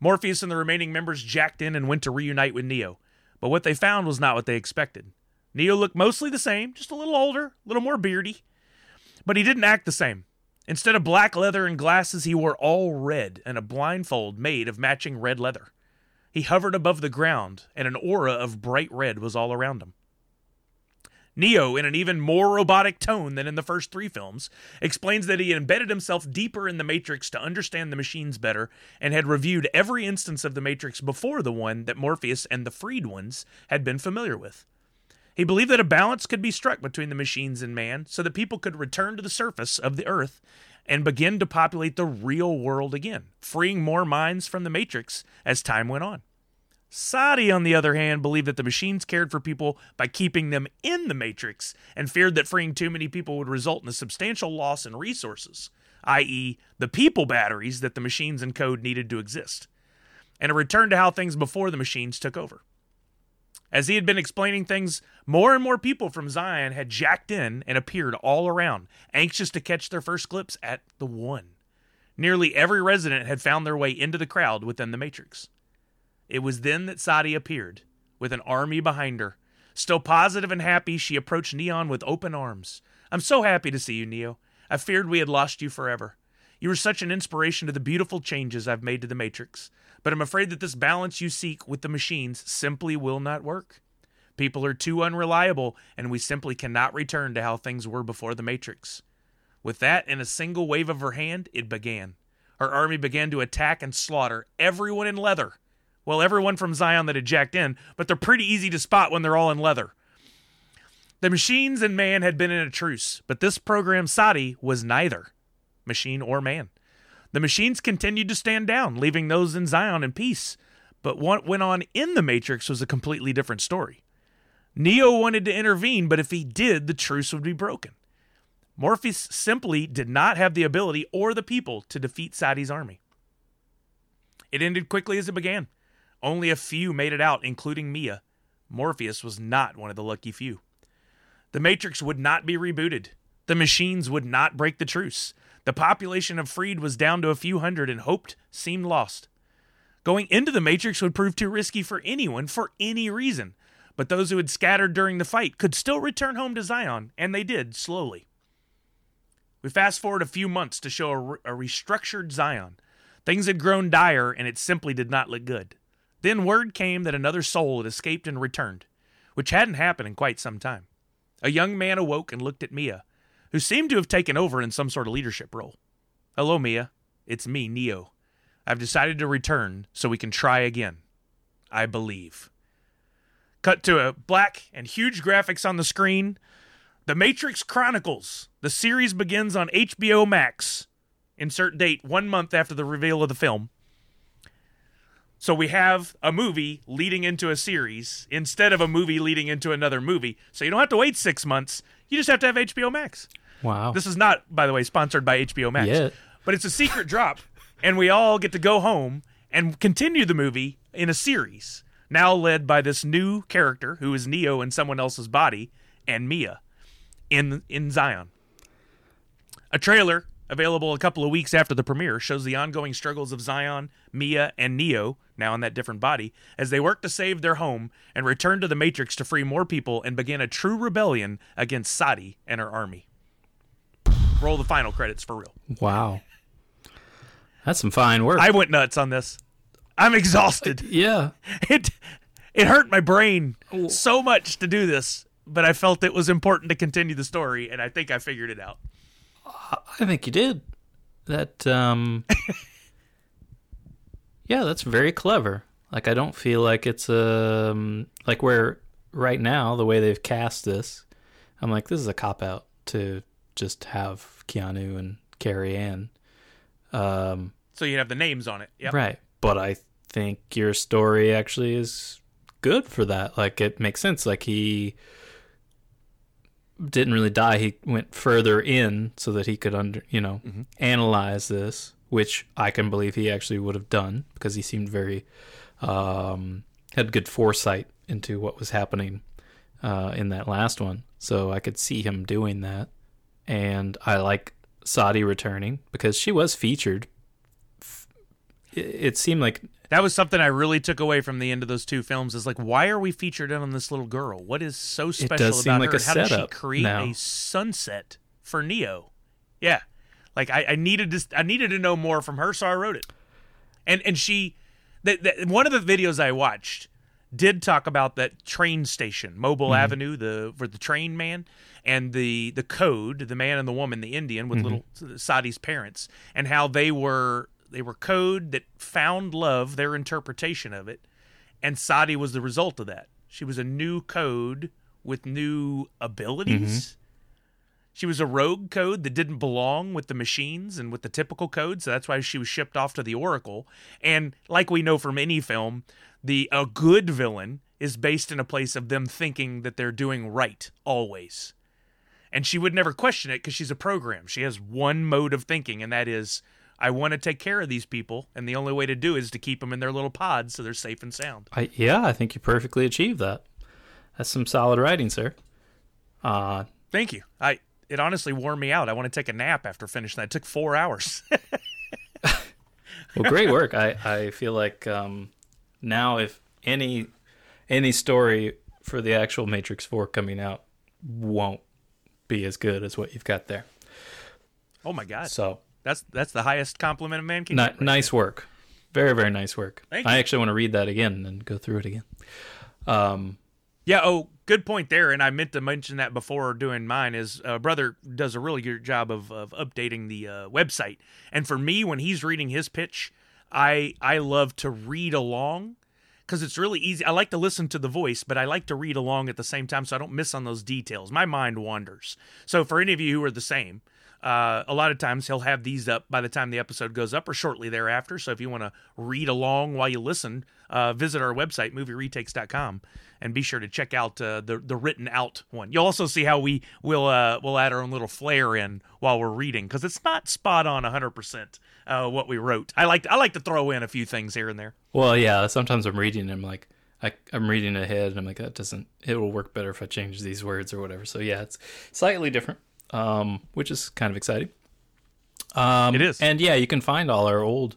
Morpheus and the remaining members jacked in and went to reunite with Neo, but what they found was not what they expected. Neo looked mostly the same, just a little older, a little more beardy, but he didn't act the same. Instead of black leather and glasses, he wore all red and a blindfold made of matching red leather. He hovered above the ground, and an aura of bright red was all around him. Neo, in an even more robotic tone than in the first three films, explains that he embedded himself deeper in the Matrix to understand the machines better and had reviewed every instance of the Matrix before the one that Morpheus and the freed ones had been familiar with. He believed that a balance could be struck between the machines and man so that people could return to the surface of the earth and begin to populate the real world again, freeing more minds from the Matrix as time went on. Sati, on the other hand, believed that the machines cared for people by keeping them in the Matrix and feared that freeing too many people would result in a substantial loss in resources, i.e., the people batteries that the machines and code needed to exist, and a return to how things before the machines took over. As he had been explaining things, more and more people from Zion had jacked in and appeared all around, anxious to catch their first glimpse at the One. Nearly every resident had found their way into the crowd within the Matrix. It was then that Sati appeared, with an army behind her. Still positive and happy, she approached Neon with open arms. I'm so happy to see you, Neo. I feared we had lost you forever. You were such an inspiration to the beautiful changes I've made to the Matrix, but I'm afraid that this balance you seek with the machines simply will not work. People are too unreliable, and we simply cannot return to how things were before the Matrix. With that, in a single wave of her hand, it began. Her army began to attack and slaughter everyone in leather well, everyone from Zion that had jacked in, but they're pretty easy to spot when they're all in leather. The machines and man had been in a truce, but this program Sati was neither machine or man. The machines continued to stand down, leaving those in Zion in peace. But what went on in the Matrix was a completely different story. Neo wanted to intervene, but if he did, the truce would be broken. Morpheus simply did not have the ability or the people to defeat Sati's army. It ended quickly as it began. Only a few made it out, including Mia. Morpheus was not one of the lucky few. The Matrix would not be rebooted. The machines would not break the truce. The population of Freed was down to a few hundred, and hoped seemed lost. Going into the Matrix would prove too risky for anyone for any reason. but those who had scattered during the fight could still return home to Zion, and they did slowly. We fast forward a few months to show a, re- a restructured Zion. Things had grown dire, and it simply did not look good. Then word came that another soul had escaped and returned, which hadn't happened in quite some time. A young man awoke and looked at Mia, who seemed to have taken over in some sort of leadership role. Hello, Mia. It's me, Neo. I've decided to return so we can try again. I believe. Cut to a black and huge graphics on the screen. The Matrix Chronicles. The series begins on HBO Max. Insert date one month after the reveal of the film. So we have a movie leading into a series instead of a movie leading into another movie. So you don't have to wait six months. You just have to have HBO Max. Wow. This is not, by the way, sponsored by HBO Max. Yet. But it's a secret drop, and we all get to go home and continue the movie in a series, now led by this new character who is Neo in someone else's body and Mia in in Zion. A trailer available a couple of weeks after the premiere shows the ongoing struggles of Zion, Mia, and Neo, now in that different body, as they work to save their home and return to the Matrix to free more people and begin a true rebellion against Sati and her army. Roll the final credits for real. wow. That's some fine work. I went nuts on this. I'm exhausted. yeah. It it hurt my brain so much to do this, but I felt it was important to continue the story, and I think I figured it out. I think you did. That um Yeah, that's very clever. Like I don't feel like it's um like where right now the way they've cast this, I'm like this is a cop out to just have Keanu and Carrie Ann. Um So you have the names on it. Yep. right. But I think your story actually is good for that. Like it makes sense. Like he didn't really die. He went further in so that he could under, you know, analyze this, which I can believe he actually would have done because he seemed very um, had good foresight into what was happening uh, in that last one. So I could see him doing that, and I like Sati returning because she was featured. It seemed like That was something I really took away from the end of those two films. Is like, why are we featured in on this little girl? What is so special it does seem about like her? a How does she create now. a sunset for Neo? Yeah, like I, I needed to, I needed to know more from her, so I wrote it. And and she, that that one of the videos I watched did talk about that train station, Mobil mm-hmm. Avenue, the for the train man, and the the code, the man and the woman, the Indian with mm-hmm. little Sati's parents, and how they were they were code that found love, their interpretation of it, and Sati was the result of that. She was a new code with new abilities. Mm-hmm. She was a rogue code that didn't belong with the machines and with the typical code, so that's why she was shipped off to the Oracle. And like we know from any film, the a good villain is based in a place of them thinking that they're doing right always. And she would never question it because she's a program. She has one mode of thinking, and that is, I want to take care of these people, and the only way to do is to keep them in their little pods so they're safe and sound. I yeah, I think you perfectly achieved that. That's some solid writing, sir. Uh Thank you. I it honestly wore me out. I want to take a nap after finishing that. It took four hours. well, great work. I I feel like um, now if any any story for the actual Matrix Four coming out won't be as good as what you've got there. oh my god. So That's that's the highest compliment a man can ni- get. right nice work, very very nice work. Thank I you. actually want to read that again and go through it again. Um, Yeah. Oh, good point there. And I meant to mention that before doing mine. Is uh, brother does a really good job of of updating the uh, website. And for me, when he's reading his pitch, I I love to read along because it's really easy. I like to listen to the voice, but I like to read along at the same time so I don't miss on those details. My mind wanders. So for any of you who are the same. Uh, a lot of times he'll have these up by the time the episode goes up or shortly thereafter. So if you want to read along while you listen, uh, visit our website, movieretakes.com, and be sure to check out uh, the the written out one. You'll also see how we will uh, we'll add our own little flair in while we're reading because it's not spot on 100% uh, what we wrote. I like I like to throw in a few things here and there. well, yeah. Sometimes I'm reading and I'm like. I, I'm reading ahead and I'm like that doesn't it will work better if I change these words or whatever. So yeah, it's slightly different, um, which is kind of exciting. Um, It is. and yeah, you can find all our old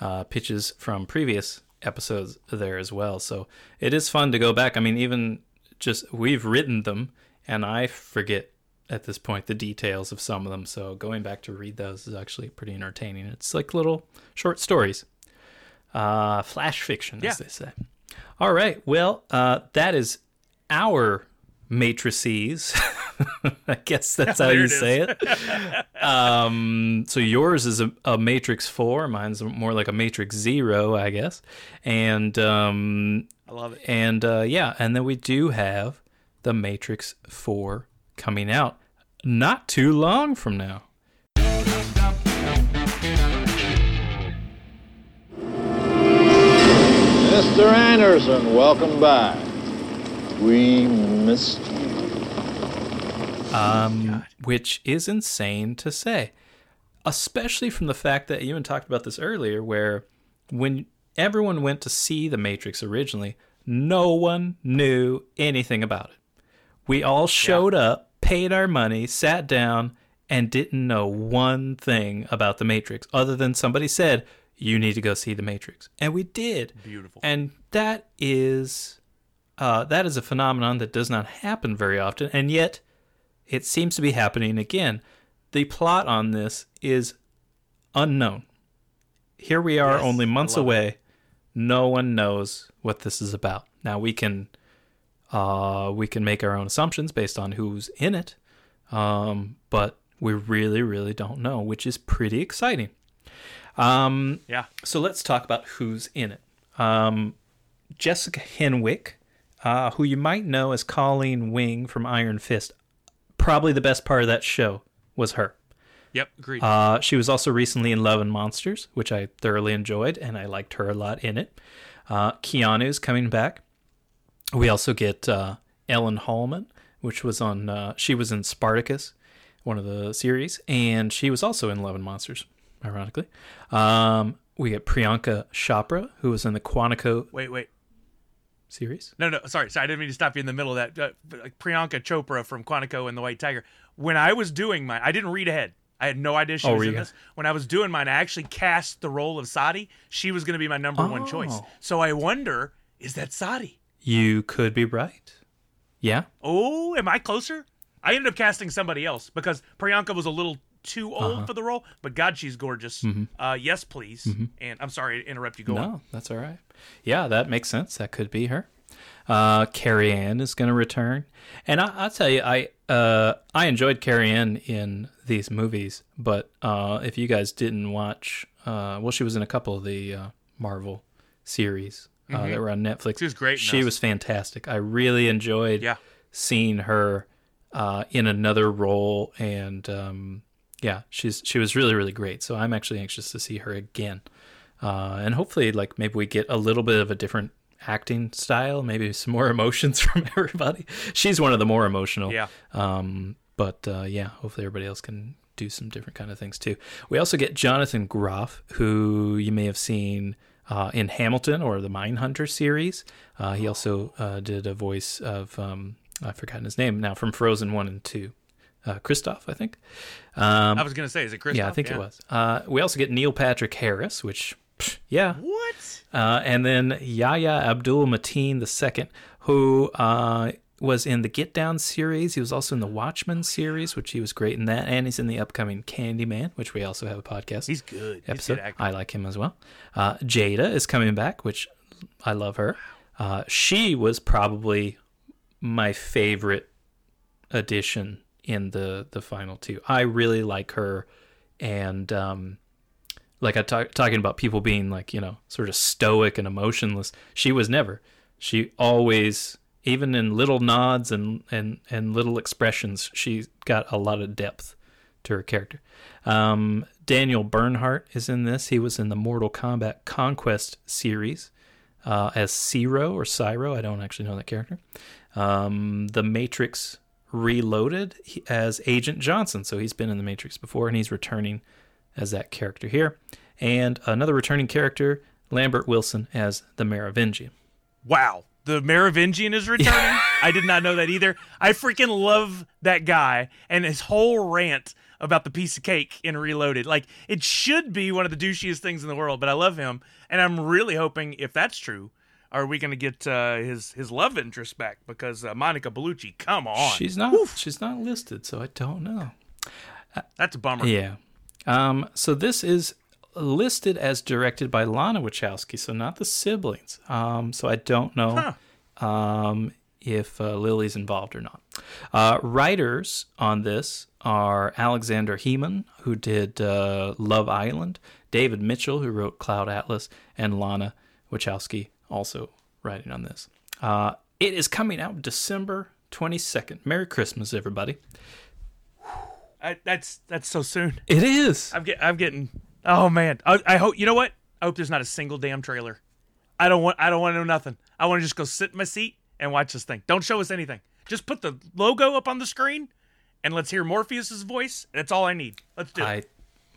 uh, pitches from previous episodes there as well. So it is fun to go back. I mean, even just we've written them, and I forget at this point the details of some of them. So going back to read those is actually pretty entertaining. It's like little short stories, uh, flash fiction, Yeah. as they say. All right, well, uh, that is our matrices. I guess that's how you it is. say it. um, so yours is a, a Matrix Four. Mine's more like a Matrix Zero, I guess. And um, I love it. and uh, yeah, and then we do have the Matrix 4 coming out not too long from now. Mr. Anderson, welcome back. We missed Um, which is insane to say, especially from the fact that you even talked about this earlier, where when everyone went to see The Matrix originally, no one knew anything about it. We all showed up, paid our money, sat down, and didn't know one thing about The Matrix other than somebody said, You need to go see The Matrix. And we did. Beautiful. And that is uh, that is a phenomenon that does not happen very often, and yet it seems to be happening again. The plot on this is unknown. Here we are, Yes, only months love it. away. No one knows what this is about. Now we can uh, we can make our own assumptions based on who's in it, um, but we really, really don't know, which is pretty exciting. Um, Yeah. so let's talk about who's in it. Um, Jessica Henwick, uh, who you might know as Colleen Wing from Iron Fist. Probably the best part of that show was her. Yep. Agreed. Uh, she was also recently in Love and Monsters, which I thoroughly enjoyed, and I liked her a lot in it. Uh, Keanu's coming back. We also get uh, Ellen Hollman, which was on. Uh, she was in Spartacus, one of the series, and she was also in Love and Monsters, ironically. Um, we get Priyanka Chopra, who was in the Quantico wait, wait. Series. No, no, sorry, sorry. I didn't mean to stop you in the middle of that. Uh, like Priyanka Chopra from Quantico and the White Tiger. When I was doing mine, I didn't read ahead. I had no idea she Oh, was in this. When I was doing mine, I actually cast the role of Sati. She was going to be my number one choice. Oh. So I wonder, is that Sati? You could be right. Yeah. Oh, am I closer? I ended up casting somebody else because Priyanka was a little too old Uh-huh. for the role, but God, she's gorgeous. Uh, yes, please. And I'm sorry to interrupt you. Go on. Mm-hmm. No, that's all right. Yeah, that makes sense. That could be her. Uh, Carrie Ann is going to return, and I, I'll tell you, I uh, I enjoyed Carrie Ann in these movies. But uh, if you guys didn't watch, uh, well, she was in a couple of the uh, Marvel series uh, that were on Netflix. Mm-hmm. She was great She was fantastic. I really enjoyed Yeah. seeing her uh, in another role, and um, yeah, she's she was really really great. So I'm actually anxious to see her again, uh, and hopefully, like maybe we get a little bit of a different acting style, maybe some more emotions from everybody. She's one of the more emotional. Yeah. Um, but uh, yeah, hopefully everybody else can do some different kind of things too. We also get Jonathan Groff, who you may have seen uh, in Hamilton or the Mindhunter series. Uh, he also uh, did a voice of um, I've forgotten his name now from Frozen one and two. Uh, Kristoff, I think. Um, I was going to say, is it Chris? yeah, I think it was. Uh, we also get Neil Patrick Harris, which, pff, yeah, What? uh, and then Yahya Abdul Mateen II, who uh, was in the Get Down series. He was also in the Watchmen series, which he was great in that. And he's in the upcoming Candyman, which we also have a podcast He's good. He's episode. good. I like him as well. Uh, Jada is coming back, which I love her. Uh, she was probably my favorite addition in the the final two. I really like her, and um, like I talk, talking about people being like you know sort of stoic and emotionless. She was never. She always, even in little nods and and and little expressions, she got a lot of depth to her character. Um, Daniel Bernhardt is in this. He was in the Mortal Kombat Conquest series uh, as Ciro or Cyro. I don't actually know that character. Um, the Matrix Reloaded as Agent Johnson. So he's been in the Matrix before, and he's returning as that character here. And another returning character, Lambert Wilson as the Merovingian. Wow. The Merovingian is returning. I did not know that either. I freaking love that guy and his whole rant about the piece of cake in Reloaded. Like, it should be one of the douchiest things in the world, but I love him. And I'm really hoping, if that's true, are we going to get uh, his his love interest back? Because uh, Monica Bellucci, come on, She's not. She's not listed, so I don't know. that's a bummer. Yeah. Um, so this is listed as directed by Lana Wachowski, so not the siblings. Um, so I don't know um, if uh, Lily's involved or not. Uh, writers on this are Alexander Hemon, who did uh, Love Island, David Mitchell, who wrote Cloud Atlas, and Lana Wachowski, also writing on this. Uh, it is coming out December 22nd. Merry Christmas, everybody. I, that's that's so soon. It is. I'm get, I'm getting. Oh man, I, I hope you know what. I hope there's not a single damn trailer. I don't want I don't want to know nothing. I want to just go sit in my seat and watch this thing. Don't show us anything. Just put the logo up on the screen, and let's hear Morpheus's voice. That's all I need. Let's do I it.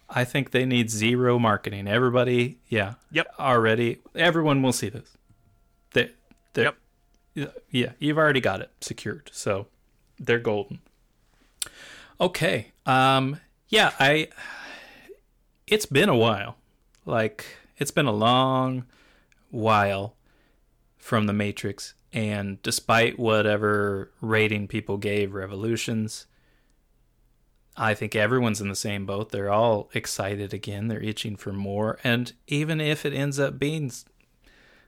I think they need zero marketing. Everybody, yeah. Yep. Already everyone will see this. Yep. Yeah, you've already got it secured. So they're golden. Okay. Um yeah, I it's been a while. Like it's been a long while from the Matrix and despite whatever rating people gave Revolutions, I think everyone's in the same boat. They're all excited again. They're itching for more. And even if it ends up being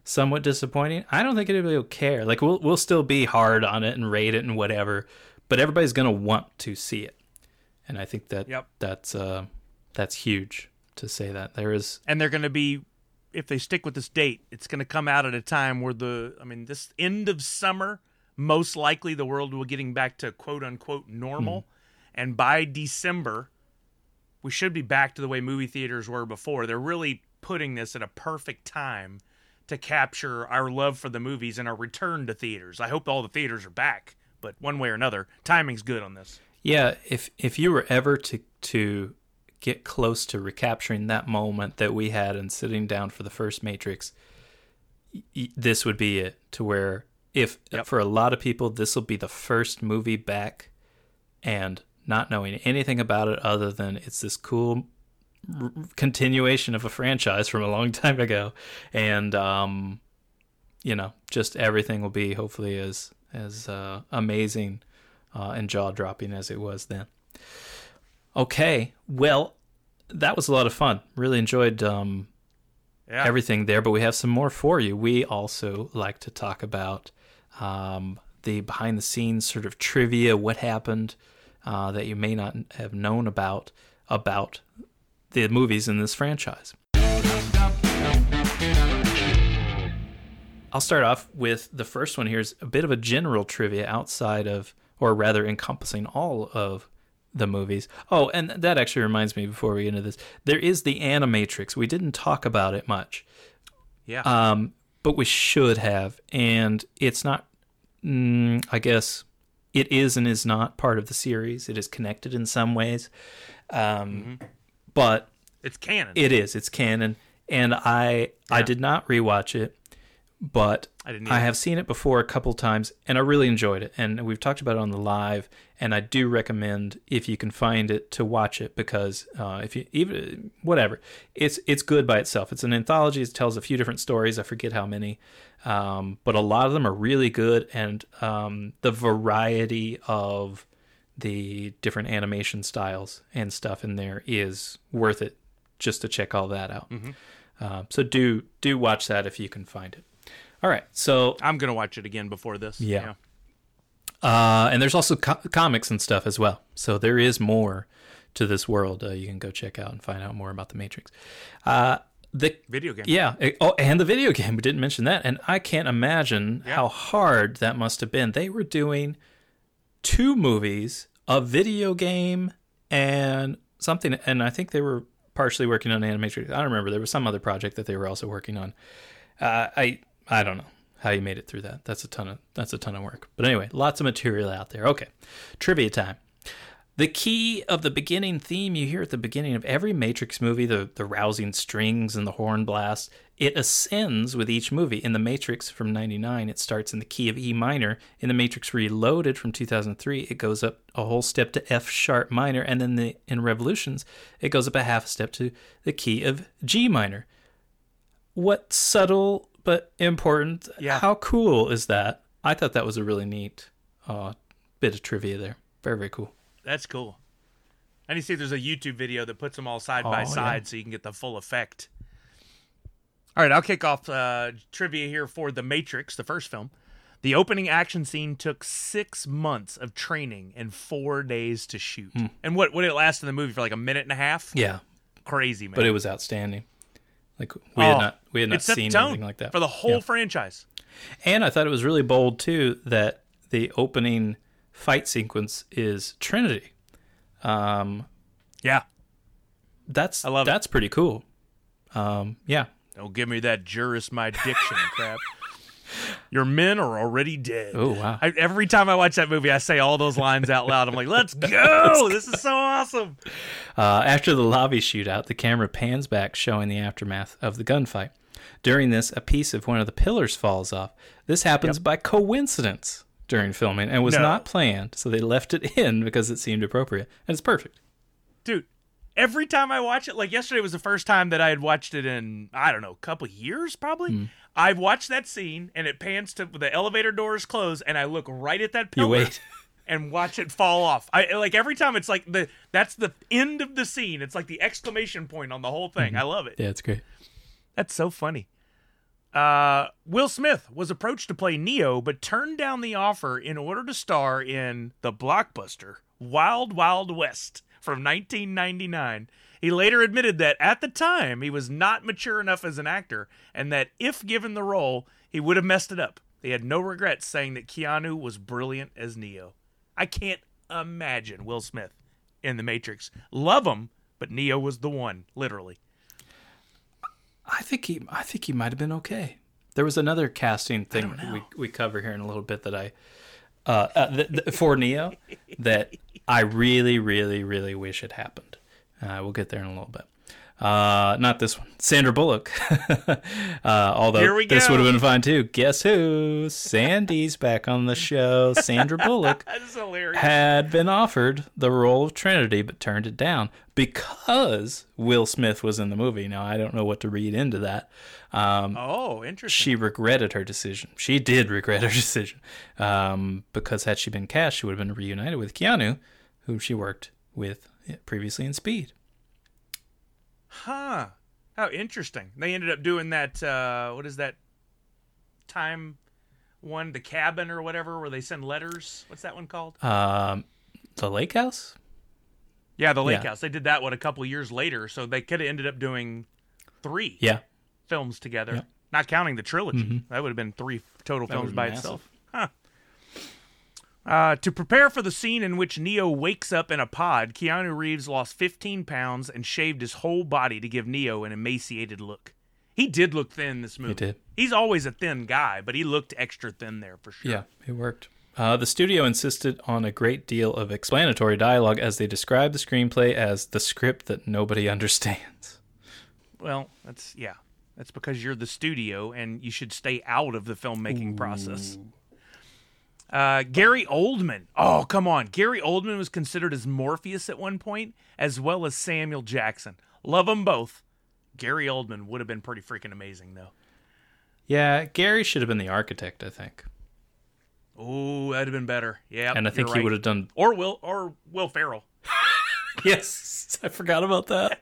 somewhat disappointing, I don't think anybody will care. Like we'll we'll still be hard on it and rate it and whatever, but everybody's gonna want to see it. And I think that Yep. that's uh that's huge to say that. There is and they're going to be if they stick with this date it's going to come out at a time where the i mean this end of summer most likely the world will be getting back to quote unquote normal and by december we should be back to the way movie theaters were before they're really putting this at a perfect time to capture our love for the movies and our return to theaters i hope all the theaters are back but one way or another timing's good on this Yeah, if if you were ever to to get close to recapturing that moment that we had in sitting down for the first Matrix, y- this would be it. To where if Yep. for a lot of people this will be the first movie back, and not knowing anything about it other than it's this cool r- continuation of a franchise from a long time ago, and um, you know, just everything will be hopefully as as uh, amazing uh, and jaw dropping as it was then. Okay, well, that was a lot of fun. Really enjoyed um, yeah everything there, but we have some more for you. We also like to talk about um, the behind the scenes sort of trivia, what happened uh, that you may not have known about about the movies in this franchise. I'll start off with the first one. Here's a bit of a general trivia outside of, or rather encompassing all of the movies. Oh, and that actually reminds me before we get into this, there is the Animatrix. We didn't talk about it much, yeah um, but we should have. And it's not, mm, I guess, it is and is not part of the series. It is connected in some ways, um, but it's canon it is. It's canon, and I I did not rewatch it, but I didn't I have seen it before a couple times, and I really enjoyed it. And we've talked about it on the live, and I do recommend if you can find it to watch it because uh, if you even whatever, it's it's good by itself. It's an anthology. It tells a few different stories. I forget how many, um, but a lot of them are really good, and um, the variety of the different animation styles and stuff in there is worth it just to check all that out. Uh, so do do watch that if you can find it. All right, so i'm gonna watch it again before this Yeah. uh, and there's also co- comics and stuff as well. So there is more to this world. Uh, you can go check out and find out more about the Matrix. Uh, the video game yeah. oh, and the video game. We didn't mention that. And I can't imagine Yeah. how hard that must have been. They were doing two movies, a video game, and something. And I think they were partially working on Animatrix. I don't remember. There was some other project that they were also working on. Uh, I I don't know how you made it through that. That's a ton of that's a ton of work. But anyway, lots of material out there. Okay, trivia time. The key of the beginning theme you hear at the beginning of every Matrix movie, the, the rousing strings and the horn blast, it ascends with each movie. In The Matrix from 99, it starts in the key of E minor. In The Matrix Reloaded from 2003, it goes up a whole step to F sharp minor. And then the, in Revolutions, it goes up a half step to the key of G minor. What subtle but important. Yeah. How cool is that? I thought that was a really neat uh, bit of trivia there. Very, very cool. That's cool. I need to see, if there's a YouTube video that puts them all side by Oh, side, yeah. so you can get the full effect. All right, I'll kick off uh, trivia here for The Matrix, the first film. The opening action scene took six months of training and four days to shoot. And what what did it last in the movie for like a minute and a half? Hmm. Yeah, Crazy man. but it was outstanding. Like we Oh, had not we had not it set the seen anything like that for the whole Yeah. franchise. And I thought it was really bold too that the opening fight sequence is Trinity. Um, Yeah. that's I love it. that's pretty cool. Um, yeah, Don't give me that juris my diction crap. Your men are already dead. Oh, wow. I, every time I watch that movie, I say all those lines out loud. I'm like, let's go. This is so awesome. Uh, after the lobby shootout, the camera pans back, showing the aftermath of the gunfight. During this, a piece of one of the pillars falls off. This happens by coincidence during filming and was No. not planned, so they left it in because it seemed appropriate. And it's perfect. Dude, every time I watch it, like yesterday was the first time that I had watched it in, I don't know, a couple years probably. Hmm. I've watched that scene and it pans to the elevator doors close and I look right at that You pillar wait. and watch it fall off. I like every time it's like the that's the end of the scene. It's like the exclamation point on the whole thing. I love it. Yeah, it's great. That's so funny. Uh, Will Smith was approached to play Neo, but turned down the offer in order to star in the blockbuster Wild Wild West from 1999. He later admitted that at the time he was not mature enough as an actor, and that if given the role, he would have messed it up. He had no regrets saying that Keanu was brilliant as Neo. I can't imagine Will Smith in The Matrix. Love him, but Neo was the one, literally. I think he I think he might have been okay. There was another casting thing we we cover here in a little bit that I uh, uh th- th- for Neo that I really really really wish had happened. Uh, we'll get there in a little bit. Uh, not this one. Sandra Bullock. uh, although this would have been fine too. Guess who? Sandy's back on the show. Sandra Bullock had been offered the role of Trinity but turned it down because Will Smith was in the movie. Now, I don't know what to read into that. Um, Oh, interesting. she regretted her decision. She did regret her decision um, because had she been cast, she would have been reunited with Keanu, who she worked with previously in Speed. Huh. How interesting. They ended up doing that uh what is that time one, the cabin or whatever, where they send letters. What's that one called? Um, the Lake House? yeah, the Lake yeah. House. They did that one a couple years later, so they could have ended up doing three Yeah. films together. Not counting the trilogy. That would have been three total That films by been itself. Huh. Uh, to prepare for the scene in which Neo wakes up in a pod, Keanu Reeves lost 15 pounds and shaved his whole body to give Neo an emaciated look. He did look thin this movie. He did. He's always a thin guy, but he looked extra thin there for sure. Yeah, it worked. Uh, the studio insisted on a great deal of explanatory dialogue as they described the screenplay as the script that nobody understands. Well, that's yeah. That's because you're the studio and you should stay out of the filmmaking process. Uh, Gary Oldman. Oh, come on. Gary Oldman was considered as Morpheus at one point, as well as Samuel Jackson. Love them both. Gary Oldman would have been pretty freaking amazing, though. Yeah, Gary should have been the architect, I think. Oh, that'd have been better. Yeah, and I think you're he would have done. Or Will or Will Ferrell. Yes, I forgot about that.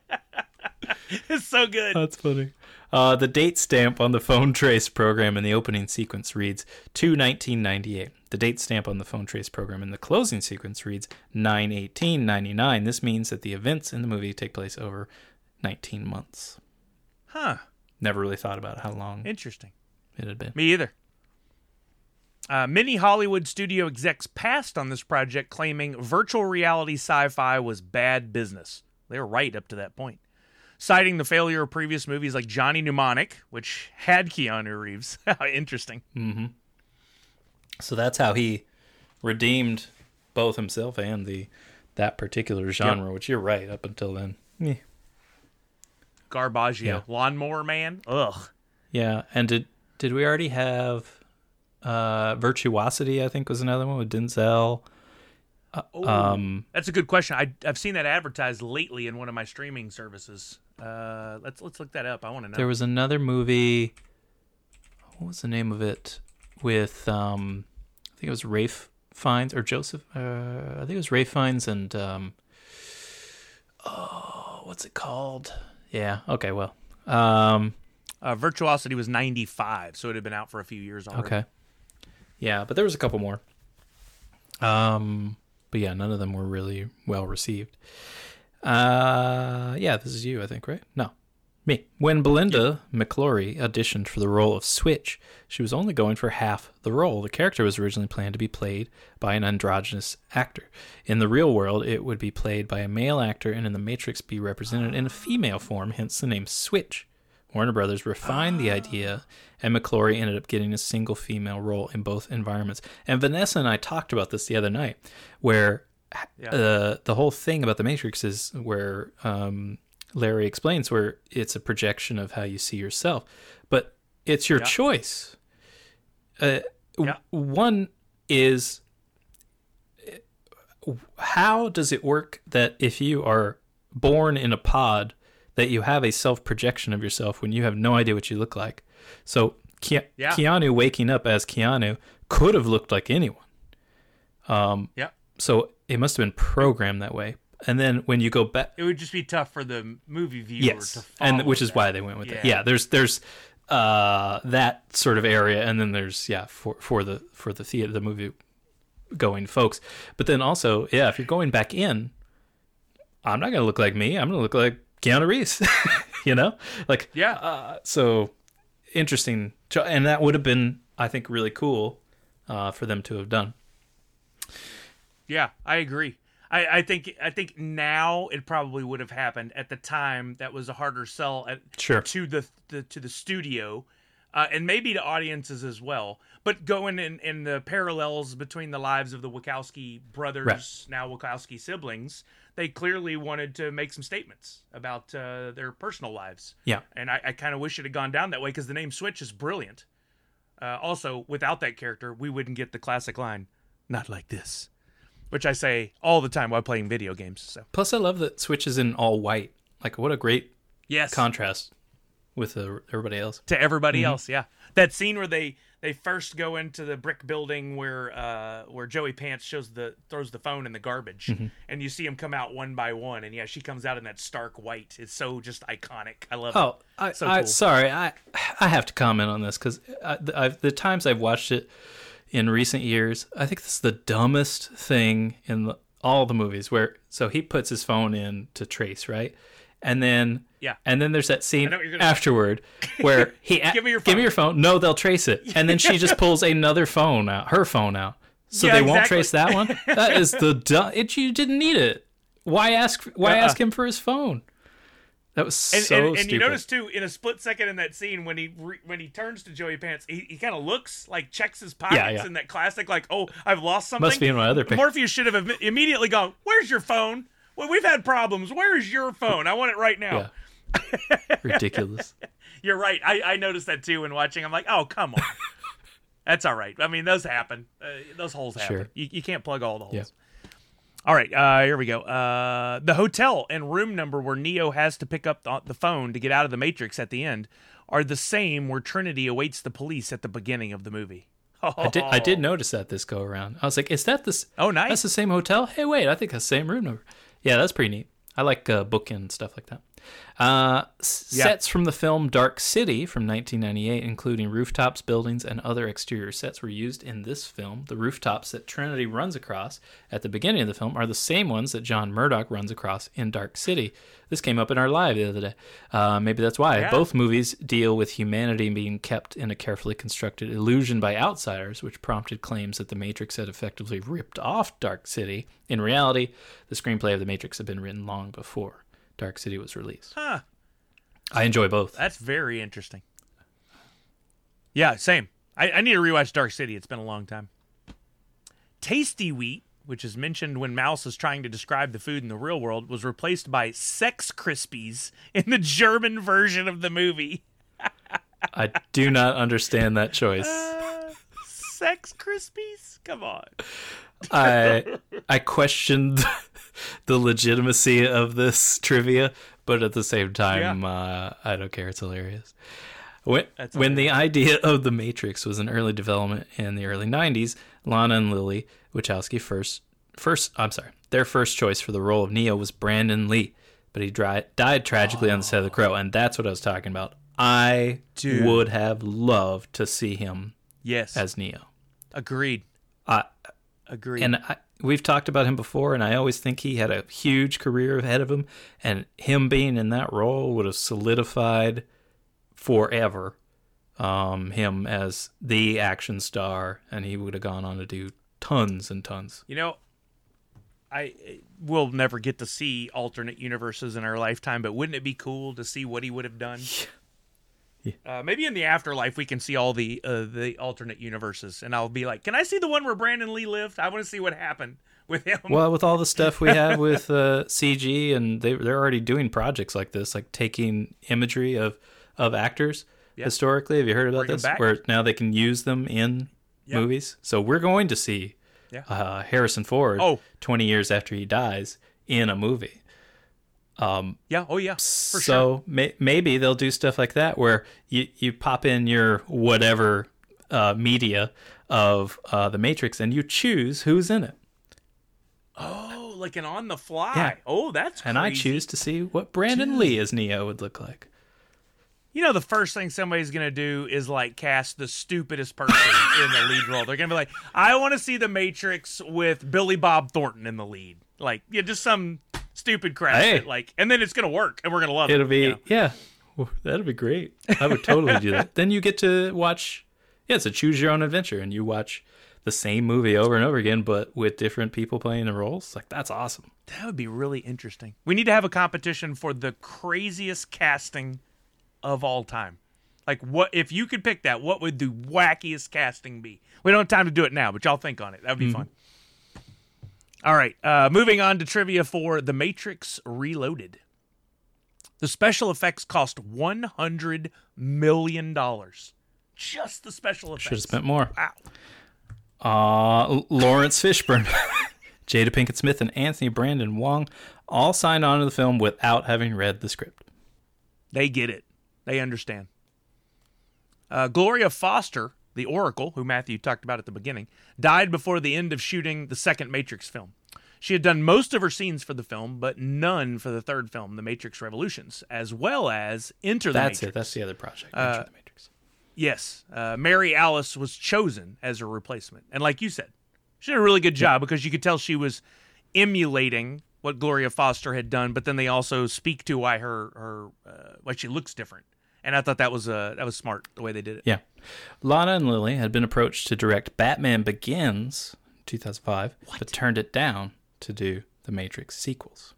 it's so good. That's funny. Uh, the date stamp on the phone trace program in the opening sequence reads 2 1998. The date stamp on the phone trace program in the closing sequence reads 91899. This means that the events in the movie take place over 19 months. huh. Never really thought about how long Interesting. it had been. Me either. Uh, many Hollywood studio execs passed on this project, claiming virtual reality sci fi was bad business. They were right up to that point. Citing the failure of previous movies like Johnny Mnemonic, which had Keanu Reeves. Interesting. So that's how he redeemed both himself and the that particular genre, which you're right, up until then. Yeah. Garbaggio. Yeah. Lawnmower Man. Ugh. Yeah, and did did we already have uh Virtuosity, I think was another one with Denzel. Ooh, Um that's a good question. I, I've seen that advertised lately in one of my streaming services. Uh, let's let's look that up. I want to know. there was another movie what was the name of it with um I think it was Ralph Fiennes or Joseph uh I think it was Ralph Fiennes and um oh what's it called? Yeah, okay, well. Um Uh, Virtuosity was 95, so it had been out for a few years already. okay. Yeah, but there was a couple more. Um but yeah, none of them were really well received. Uh yeah, this is you, I think, right? No. Me. When Belinda McClory auditioned for the role of Switch, she was only going for half the role. The character was originally planned to be played by an androgynous actor. In the real world, it would be played by a male actor, and in The Matrix, be represented in a female form, hence the name Switch. Warner Brothers refined the idea, and McClory ended up getting a single female role in both environments. And Vanessa and I talked about this the other night, where uh, the whole thing about the Matrix is where um, Larry explains where it's a projection of how you see yourself, but it's your Yeah. choice. Uh, Yeah. One is how does it work that if you are born in a pod that you have a self projection of yourself when you have no idea what you look like? So Ke- Yeah. Keanu waking up as Keanu could have looked like anyone. Um, Yeah. so it must have been programmed that way. And then when you go back, It would just be tough for the movie viewer yes, to and which is that. why they went with it. Yeah. Yeah, there's there's uh, that sort of area, and then there's yeah for for the for the theater the movie going folks. But then also yeah, if you're going back in, I'm not gonna look like me. I'm gonna look like Keanu Reeves. you know, like Yeah. uh, so interesting, and that would have been I think really cool uh, for them to have done. Yeah, I agree. I, I think I think now it probably would have happened. At the time, that was a harder sell at, Sure. to the, the to the studio, uh, and maybe to audiences as well. But going in, in the parallels between the lives of the Wachowski brothers, Right. now Wachowski siblings, they clearly wanted to make some statements about uh, their personal lives. Yeah. and I, I kind of wish it had gone down that way because the name Switch is brilliant. Uh, also, without that character, we wouldn't get the classic line, "Not like this." Which I say all the time while playing video games. So Plus, I love that Switch is in all white. Like, what a great yes, contrast with uh, everybody else. to everybody Mm-hmm. else. Yeah, that scene where they they first go into the brick building where uh where Joey Pants shows the throws the phone in the garbage, Mm-hmm. and you see him come out one by one, and yeah, she comes out in that stark white. It's so just iconic. I love Oh, it. I, So I cool. sorry, I I have to comment on this because the times I've watched it in recent years, I think this is the dumbest thing in the, all the movies. Where so he puts his phone in to trace, right, and then Yeah. and then there's that scene afterward where he Give me your give me phone. your phone. No, they'll trace it, and then she just pulls another phone out, her phone out, so Yeah, they won't trace that one. That is the dumb. It you didn't need it. Why ask? Why Uh-uh. ask him for his phone? That was And, so and, and stupid. you notice too, in a split second in that scene, when he re- when he turns to Joey Pants, he, he kind of looks like checks his pockets Yeah, yeah. in that classic, like, "Oh, I've lost something." Must be in my other pic- Morpheus should have im- immediately gone, "Where's your phone? Well, we've had problems. Where is your phone? I want it right now." Yeah. Ridiculous. You're right. I, I noticed that too when watching. I'm like, "Oh, come on." That's all right. I mean, those happen. Uh, those holes happen. Sure. You, you can't plug all the holes. All right, uh, here we go. Uh, the hotel and room number where Neo has to pick up the, the phone to get out of the Matrix at the end are the same where Trinity awaits the police at the beginning of the movie. I did I did notice that this go around. I was like, is that this Oh, nice. That's the same hotel? Hey wait, I think that's the same room number. Yeah, that's pretty neat. I like uh, bookend stuff like that. Uh, Yeah. Sets from the film Dark City from 1998, including rooftops, buildings, and other exterior sets, were used in this film. The rooftops that Trinity runs across at the beginning of the film are the same ones that John Murdoch runs across in Dark City. This came up in our live the other day. Uh, maybe that's why. Yeah. Both movies deal with humanity being kept in a carefully constructed illusion by outsiders, which prompted claims that The Matrix had effectively ripped off Dark City. In reality, the screenplay of The Matrix had been written long before Dark City was released. Huh. I enjoy both. That's very interesting. Yeah, same. I, I need to rewatch Dark City. It's been a long time. Tasty Wheat, which is mentioned when Mouse is trying to describe the food in the real world, was replaced by Sex Krispies in the German version of the movie. I do not understand that choice. Uh, Sex Krispies? Come on. I I questioned the legitimacy of this trivia, but at the same time, uh, I don't care. It's hilarious. When, when the idea of the Matrix was in early development in the early '90s, Lana and Lily Wachowski first, first, I'm sorry, their first choice for the role of Neo was Brandon Lee, but he dri- died tragically on the set of The Crow, and that's what I was talking about. I Dude. would have loved to see him Yes. as Neo. agreed. I, Agreed. and I, we've talked about him before, and I always think he had a huge career ahead of him, and him being in that role would have solidified forever um, him as the action star, and he would have gone on to do tons and tons. You know, I will never get to see alternate universes in our lifetime, but wouldn't it be cool to see what he would have done? Yeah. Uh, maybe in the afterlife we can see all the uh, the alternate universes, and I'll be like, "Can I see the one where Brandon Lee lived? I want to see what happened with him." Well, with all the stuff we have with uh, CG, and they, they're already doing projects like this, like taking imagery of of actors Yeah. historically. Have you heard about Bring this? Where now they can use them in Yeah. movies. So we're going to see Yeah. uh, Harrison Ford Oh. 20 years after he dies in a movie. Yeah, oh yeah, so sure. may, maybe they'll do stuff like that where you, you pop in your whatever uh, media of uh, the Matrix and you choose who's in it. Oh, like an on the fly. Yeah. Oh, that's And I choose to see what Brandon Lee as Neo would look like. You know, the first thing somebody's gonna do is like cast the stupidest person in the lead role. They're gonna be like, "I want to see The Matrix with Billy Bob Thornton in the lead." Like, yeah, just some stupid crap. Hey. that, like, and then it's gonna work, and we're gonna love It'll it. Will be you know? yeah, Well, that'd be great. I would totally do that. Then you get to watch. Yeah, it's a choose your own adventure, and you watch the same movie over and over again, but with different people playing the roles. Like that's awesome. That would be really interesting. We need to have a competition for the craziest casting of all time. Like, what if you could pick that? What would the wackiest casting be? We don't have time to do it now, but y'all think on it. That would be mm-hmm. fun. All right, uh, moving on to trivia for The Matrix Reloaded. The special effects cost one hundred million dollars. Just the special effects. Should have spent more. Wow. Uh, Laurence Fishburne, Jada Pinkett Smith, and Anthony Brandon Wong all signed on to the film without having read the script. They get it. They understand. Uh, Gloria Foster, the Oracle, who Matthew talked about at the beginning, died before the end of shooting the second Matrix film. She had done most of her scenes for the film, but none for the third film, The Matrix Revolutions, as well as Enter the That's Matrix. it. That's the other project. Uh, Enter the Matrix. Yes, uh, Mary Alice was chosen as her replacement, and like you said, she did a really good job because you could tell she was emulating what Gloria Foster had done, but then they also speak to why her her uh, why she looks different, and I thought that was uh, that was smart the way they did it. Yeah. Lana and Lily had been approached to direct Batman Begins 2005, but turned it down to do the Matrix sequels.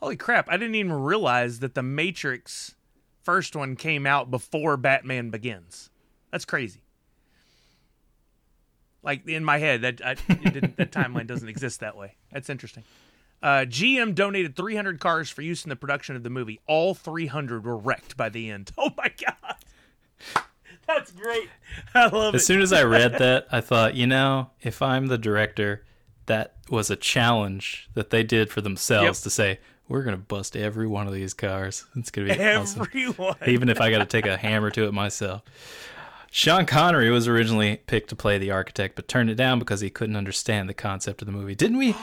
Holy crap! I didn't even realize that the Matrix first one came out before Batman Begins. That's crazy. Like in my head, that I, it didn't, that timeline doesn't exist that way. That's interesting. Uh, GM donated 300 cars for use in the production of the movie. All 300 were wrecked by the end. Oh my god, that's great! I love As it. As soon as I read that, I thought, you know, if I'm the director, that was a challenge that they did for themselves Yep. to say, we're going to bust every one of these cars. It's going to be awesome. Everyone. even if I got to take a hammer to it myself. Sean Connery was originally picked to play the architect, but turned it down because he couldn't understand the concept of the movie. Didn't we?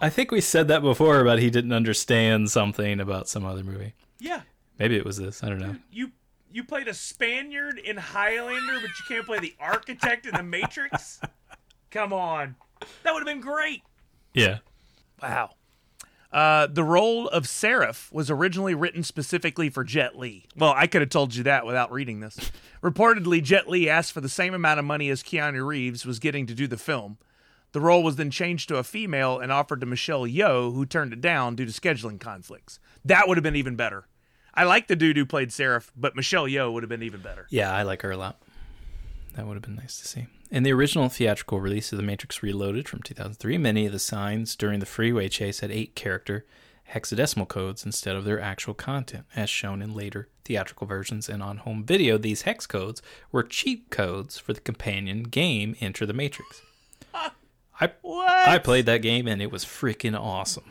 I think we said that before about he didn't understand something about some other movie. Yeah, Maybe it was this. I don't know. you you played a Spaniard in Highlander, but you can't play the architect in the Matrix. Come on, that would have been great. Yeah. Wow. Uh, the role of Seraph was originally written specifically for Jet Li. Well, I could have told you that without reading this. Reportedly, Jet Li asked for the same amount of money as Keanu Reeves was getting to do the film. The role was then changed to a female and offered to Michelle Yeoh, who turned it down due to scheduling conflicts. That would have been even better. I like the dude who played Seraph, but Michelle Yeoh would have been even better. Yeah, I like her a lot. That would have been nice to see. In the original theatrical release of The Matrix Reloaded from 2003, many of the signs during the freeway chase had eight character hexadecimal codes instead of their actual content, as shown in later theatrical versions and on home video. These hex codes were cheat codes for the companion game Enter the Matrix. I, What? I played that game and it was freaking awesome.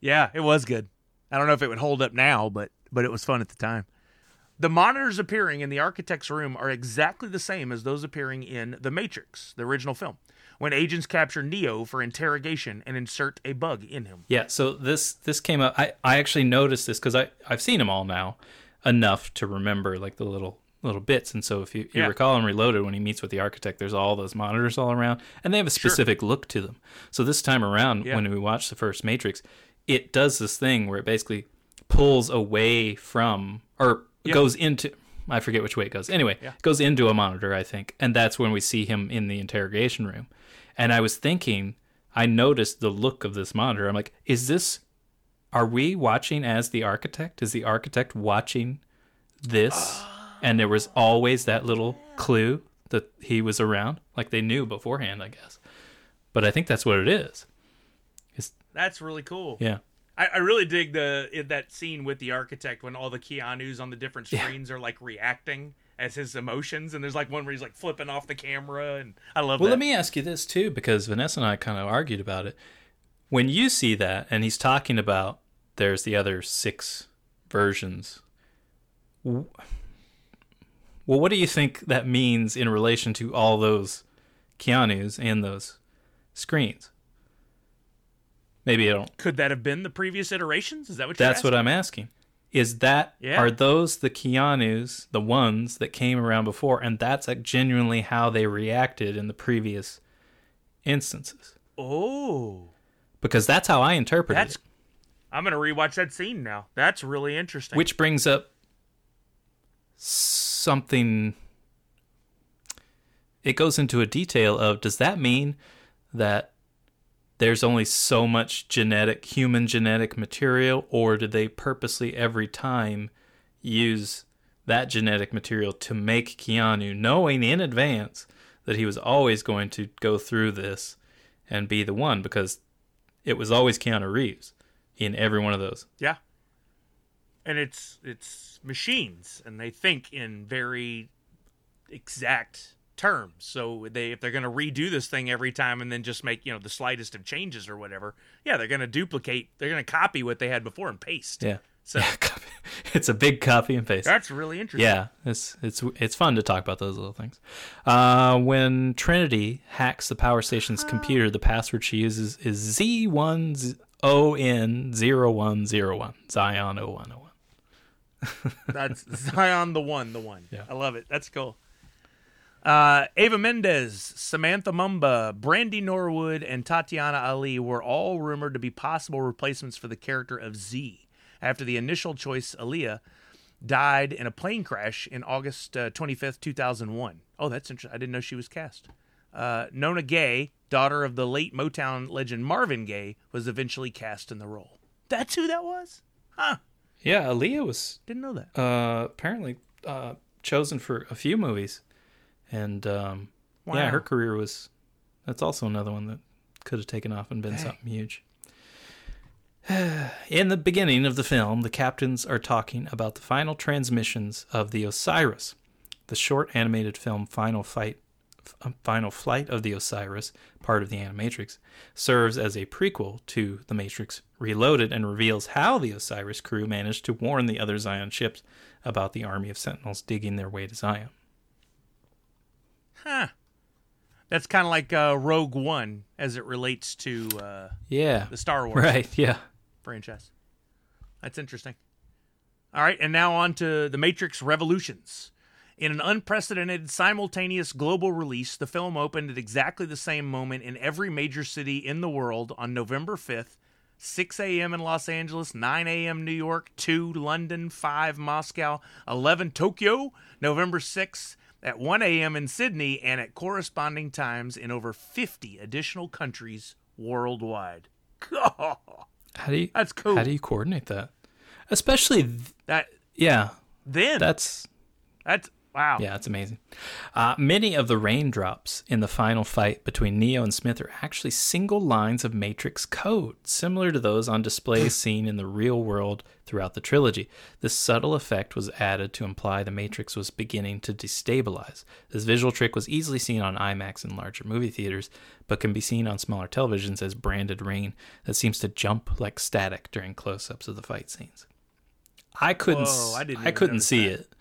Yeah, it was good. I don't know if it would hold up now, but but it was fun at the time. The monitors appearing in the architect's room are exactly the same as those appearing in The Matrix, the original film, when agents capture Neo for interrogation and insert a bug in him. Yeah, so this this came up. I, I actually noticed this because I I've seen them all now enough to remember like the little little bits. And so if you, you Yeah. recall in Reloaded when he meets with the architect, there's all those monitors all around, and they have a specific look to them. So this time around, Yeah. when we watch the first Matrix, it does this thing where it basically pulls away from or Yeah. goes into. I forget which way it goes. Anyway, Yeah. it goes into a monitor, I think, and that's when we see him in the interrogation room. And I was thinking, I noticed the look of this monitor. I'm like, is this? Are we watching as the architect? Is the architect watching this? Ah. And there was always that little clue that he was around, like they knew beforehand, I guess. But I think that's what it is. It's, That's really cool. yeah. I, I really dig the that scene with the architect when all the Keanu's on the different screens are like reacting as his emotions, and there's like one where he's like flipping off the camera, and I love that. Well, that. let me ask you this too, because Vanessa and I kind of argued about it. When you see that, and he's talking about there's the other six versions. w- Well, what do you think that means in relation to all those Keanu's and those screens? Maybe I don't. Could that have been the previous iterations? Is that what you're That's what I'm asking. Is that Yeah. are those the Keanu's, the ones that came around before, and that's like genuinely how they reacted in the previous instances? Oh, Because that's how I interpreted that's. it. I'm gonna rewatch that scene now. That's really interesting. Which brings up something. It goes into a detail of does that mean that there's only so much genetic, human genetic material, or do they purposely every time use that genetic material to make Keanu, knowing in advance that he was always going to go through this and be the one because it was always Keanu Reeves in every one of those. Yeah. And it's it's machines and they think in very exact terms. So they if they're going to redo this thing every time and then just make, you know, the slightest of changes or whatever. Yeah, they're going to duplicate, they're going to copy what they had before and paste. Yeah. So Yeah, it's a big copy and paste. that's really interesting. Yeah, it's it's it's fun to talk about those little things. Uh, when Trinity hacks the power station's computer, the password she uses is Z one O N zero one zero one Zion O one O one. That's Zion the one, the one. Yeah. I love it. That's cool. Uh, Eva Mendes, Samantha Mumba, Brandy Norwood, and Tatiana Ali were all rumored to be possible replacements for the character of Zee after the initial choice, Aaliyah, died in a plane crash in August uh, 25th, 2001. Oh, that's interesting. I didn't know she was cast. Uh, Nona Gaye, daughter of the late Motown legend Marvin Gaye, was eventually cast in the role. That's who that was? Huh. Yeah, Aaliyah was Didn't know that. uh, apparently uh, chosen for a few movies, and um, yeah, her career was. That's also another one that could have taken off and been Dang. something huge. In the beginning of the film, the captains are talking about the final transmissions of the Osiris. The short animated film Final Fight Final Flight of the Osiris, part of the Animatrix, serves as a prequel to The Matrix Reloaded and reveals how the Osiris crew managed to warn the other Zion ships about the army of Sentinels digging their way to Zion. Huh. That's kind of like uh, Rogue One as it relates to uh, Yeah. the Star Wars Right, yeah. franchise. That's interesting. All right, and now on to The Matrix Revolutions. In an unprecedented simultaneous global release, the film opened at exactly the same moment in every major city in the world on November 5th, 6 a.m. in Los Angeles, 9 a.m. New York, 2 London, 5 Moscow, 11 Tokyo, November 6th at 1 a.m. in Sydney, and at corresponding times in over 50 additional countries worldwide. How do you That's cool. How do you coordinate that? Especially th- That yeah, then that's that's wow. Yeah, it's amazing. Uh, many of the raindrops in the final fight between Neo and Smith are actually single lines of Matrix code, similar to those on display seen in the real world throughout the trilogy. This subtle effect was added to imply the Matrix was beginning to destabilize. This visual trick was easily seen on IMAX and larger movie theaters, but can be seen on smaller televisions as branded rain that seems to jump like static during close ups of the fight scenes. I couldn't. Whoa, I I, couldn't see that. it.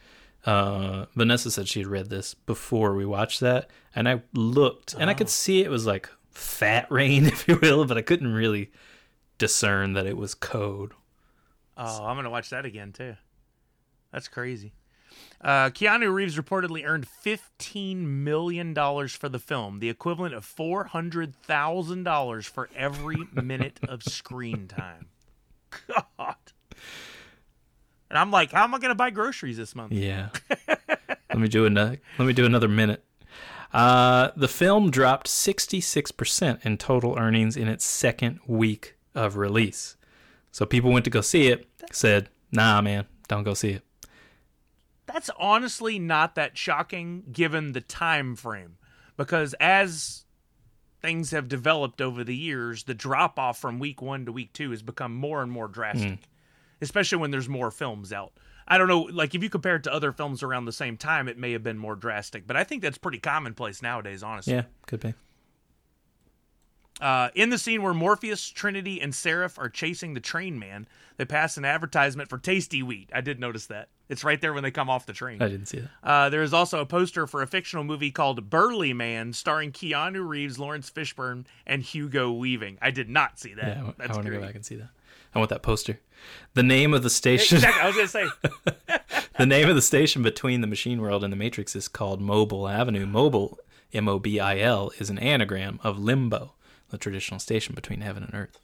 Uh, Vanessa said she had read this before we watched that, and I looked, and I Oh. could see it was like fat rain, if you will, but I couldn't really discern that it was code. Oh, I'm gonna watch that again too. That's crazy. Uh, Keanu Reeves reportedly earned fifteen million dollars for the film, the equivalent of four hundred thousand dollars for every minute of screen time. God. And I'm like, how am I gonna buy groceries this month? Yeah. let me do another. Let me do another minute. Uh, the film dropped 66% in total earnings in its second week of release. So people went to go see it, said, "Nah, man, don't go see it." That's honestly not that shocking given the time frame, because as things have developed over the years, the drop off from week one to week two has become more and more drastic, especially when there's more films out. I don't know, like if you compare it to other films around the same time, it may have been more drastic, but I think that's pretty commonplace nowadays, honestly. Yeah, could be. Uh, in the scene where Morpheus, Trinity, and Seraph are chasing the train man, they pass an advertisement for Tasty Wheat. I did notice that. It's right there when they come off the train. I didn't see that. Uh, there is also a poster for a fictional movie called Burly Man, starring Keanu Reeves, Laurence Fishburne, and Hugo Weaving. I did not see that. Yeah, I- I That's want to go back and see that. I want that poster. The name of the station. Exactly. I was gonna say the name of the station between the machine world and the matrix is called Mobil avenue Mobil m-o-b-i-l is an anagram of limbo the traditional station between heaven and earth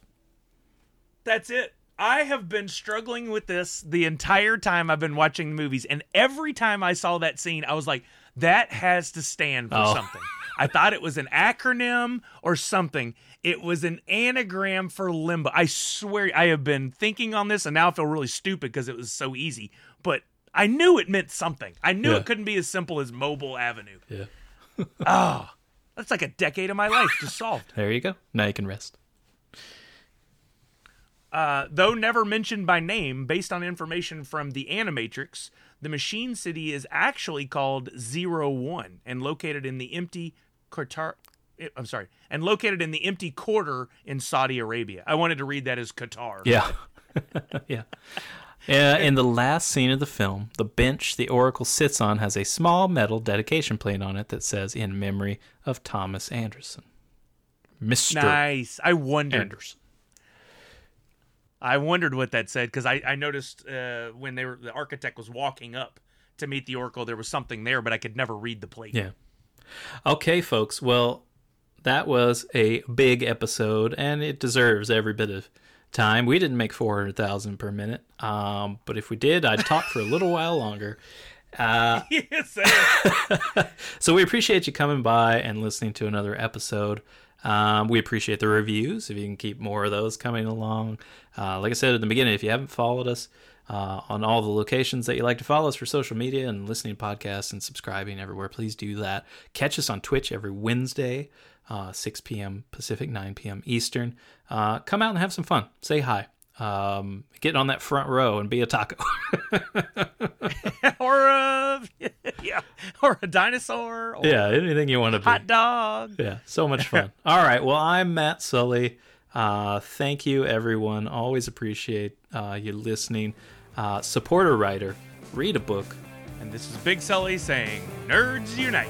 that's it. I have been struggling with this the entire time I've been watching the movies, and every time I saw that scene, I was like, "That has to stand for Oh. something." I thought it was an acronym or something. It was an anagram for limbo. I swear, I have been thinking on this, and now I feel really stupid because it was so easy. But I knew it meant something. I knew Yeah. it couldn't be as simple as Mobil Avenue. yeah Oh, that's like a decade of my life just solved. there you go now you can rest Uh, though never mentioned by name, based on information from the Animatrix, the Machine City is actually called Zero One and located in the empty Qatar. eh, I'm sorry, and located in the empty quarter in Saudi Arabia. I wanted to read that as Qatar. yeah yeah Uh, in the last scene of the film, the bench the Oracle sits on has a small metal dedication plate on it that says, "In memory of Thomas Anderson." Mr. Nice. I wondered. Anderson. I wondered what that said because I, I noticed uh, when they were the architect was walking up to meet the Oracle, there was something there, but I could never read the plate. Yeah. Okay, folks. Well, that was a big episode, and it deserves every bit of time. We didn't make four hundred thousand per minute, um, but if we did, I'd talk for a little while longer. yes. So we appreciate you coming by and listening to another episode. Um, we appreciate the reviews. If you can keep more of those coming along. Uh, like I said at the beginning, if you haven't followed us uh, on all the locations that you like to follow us for social media and listening to podcasts and subscribing everywhere, please do that. Catch us on Twitch every Wednesday, uh, 6 p.m. Pacific, 9 p.m. Eastern. Uh, come out and have some fun. Say hi. Um, get on that front row and be a taco. or a yeah, or a dinosaur. Or yeah, anything you want to be. hot dog. Yeah, so much fun. All right. Well, I'm Matt Sully. Uh, thank you, everyone. Always appreciate uh, you listening. Uh, support a writer, read a book. And this is Big Sully saying, Nerds Unite.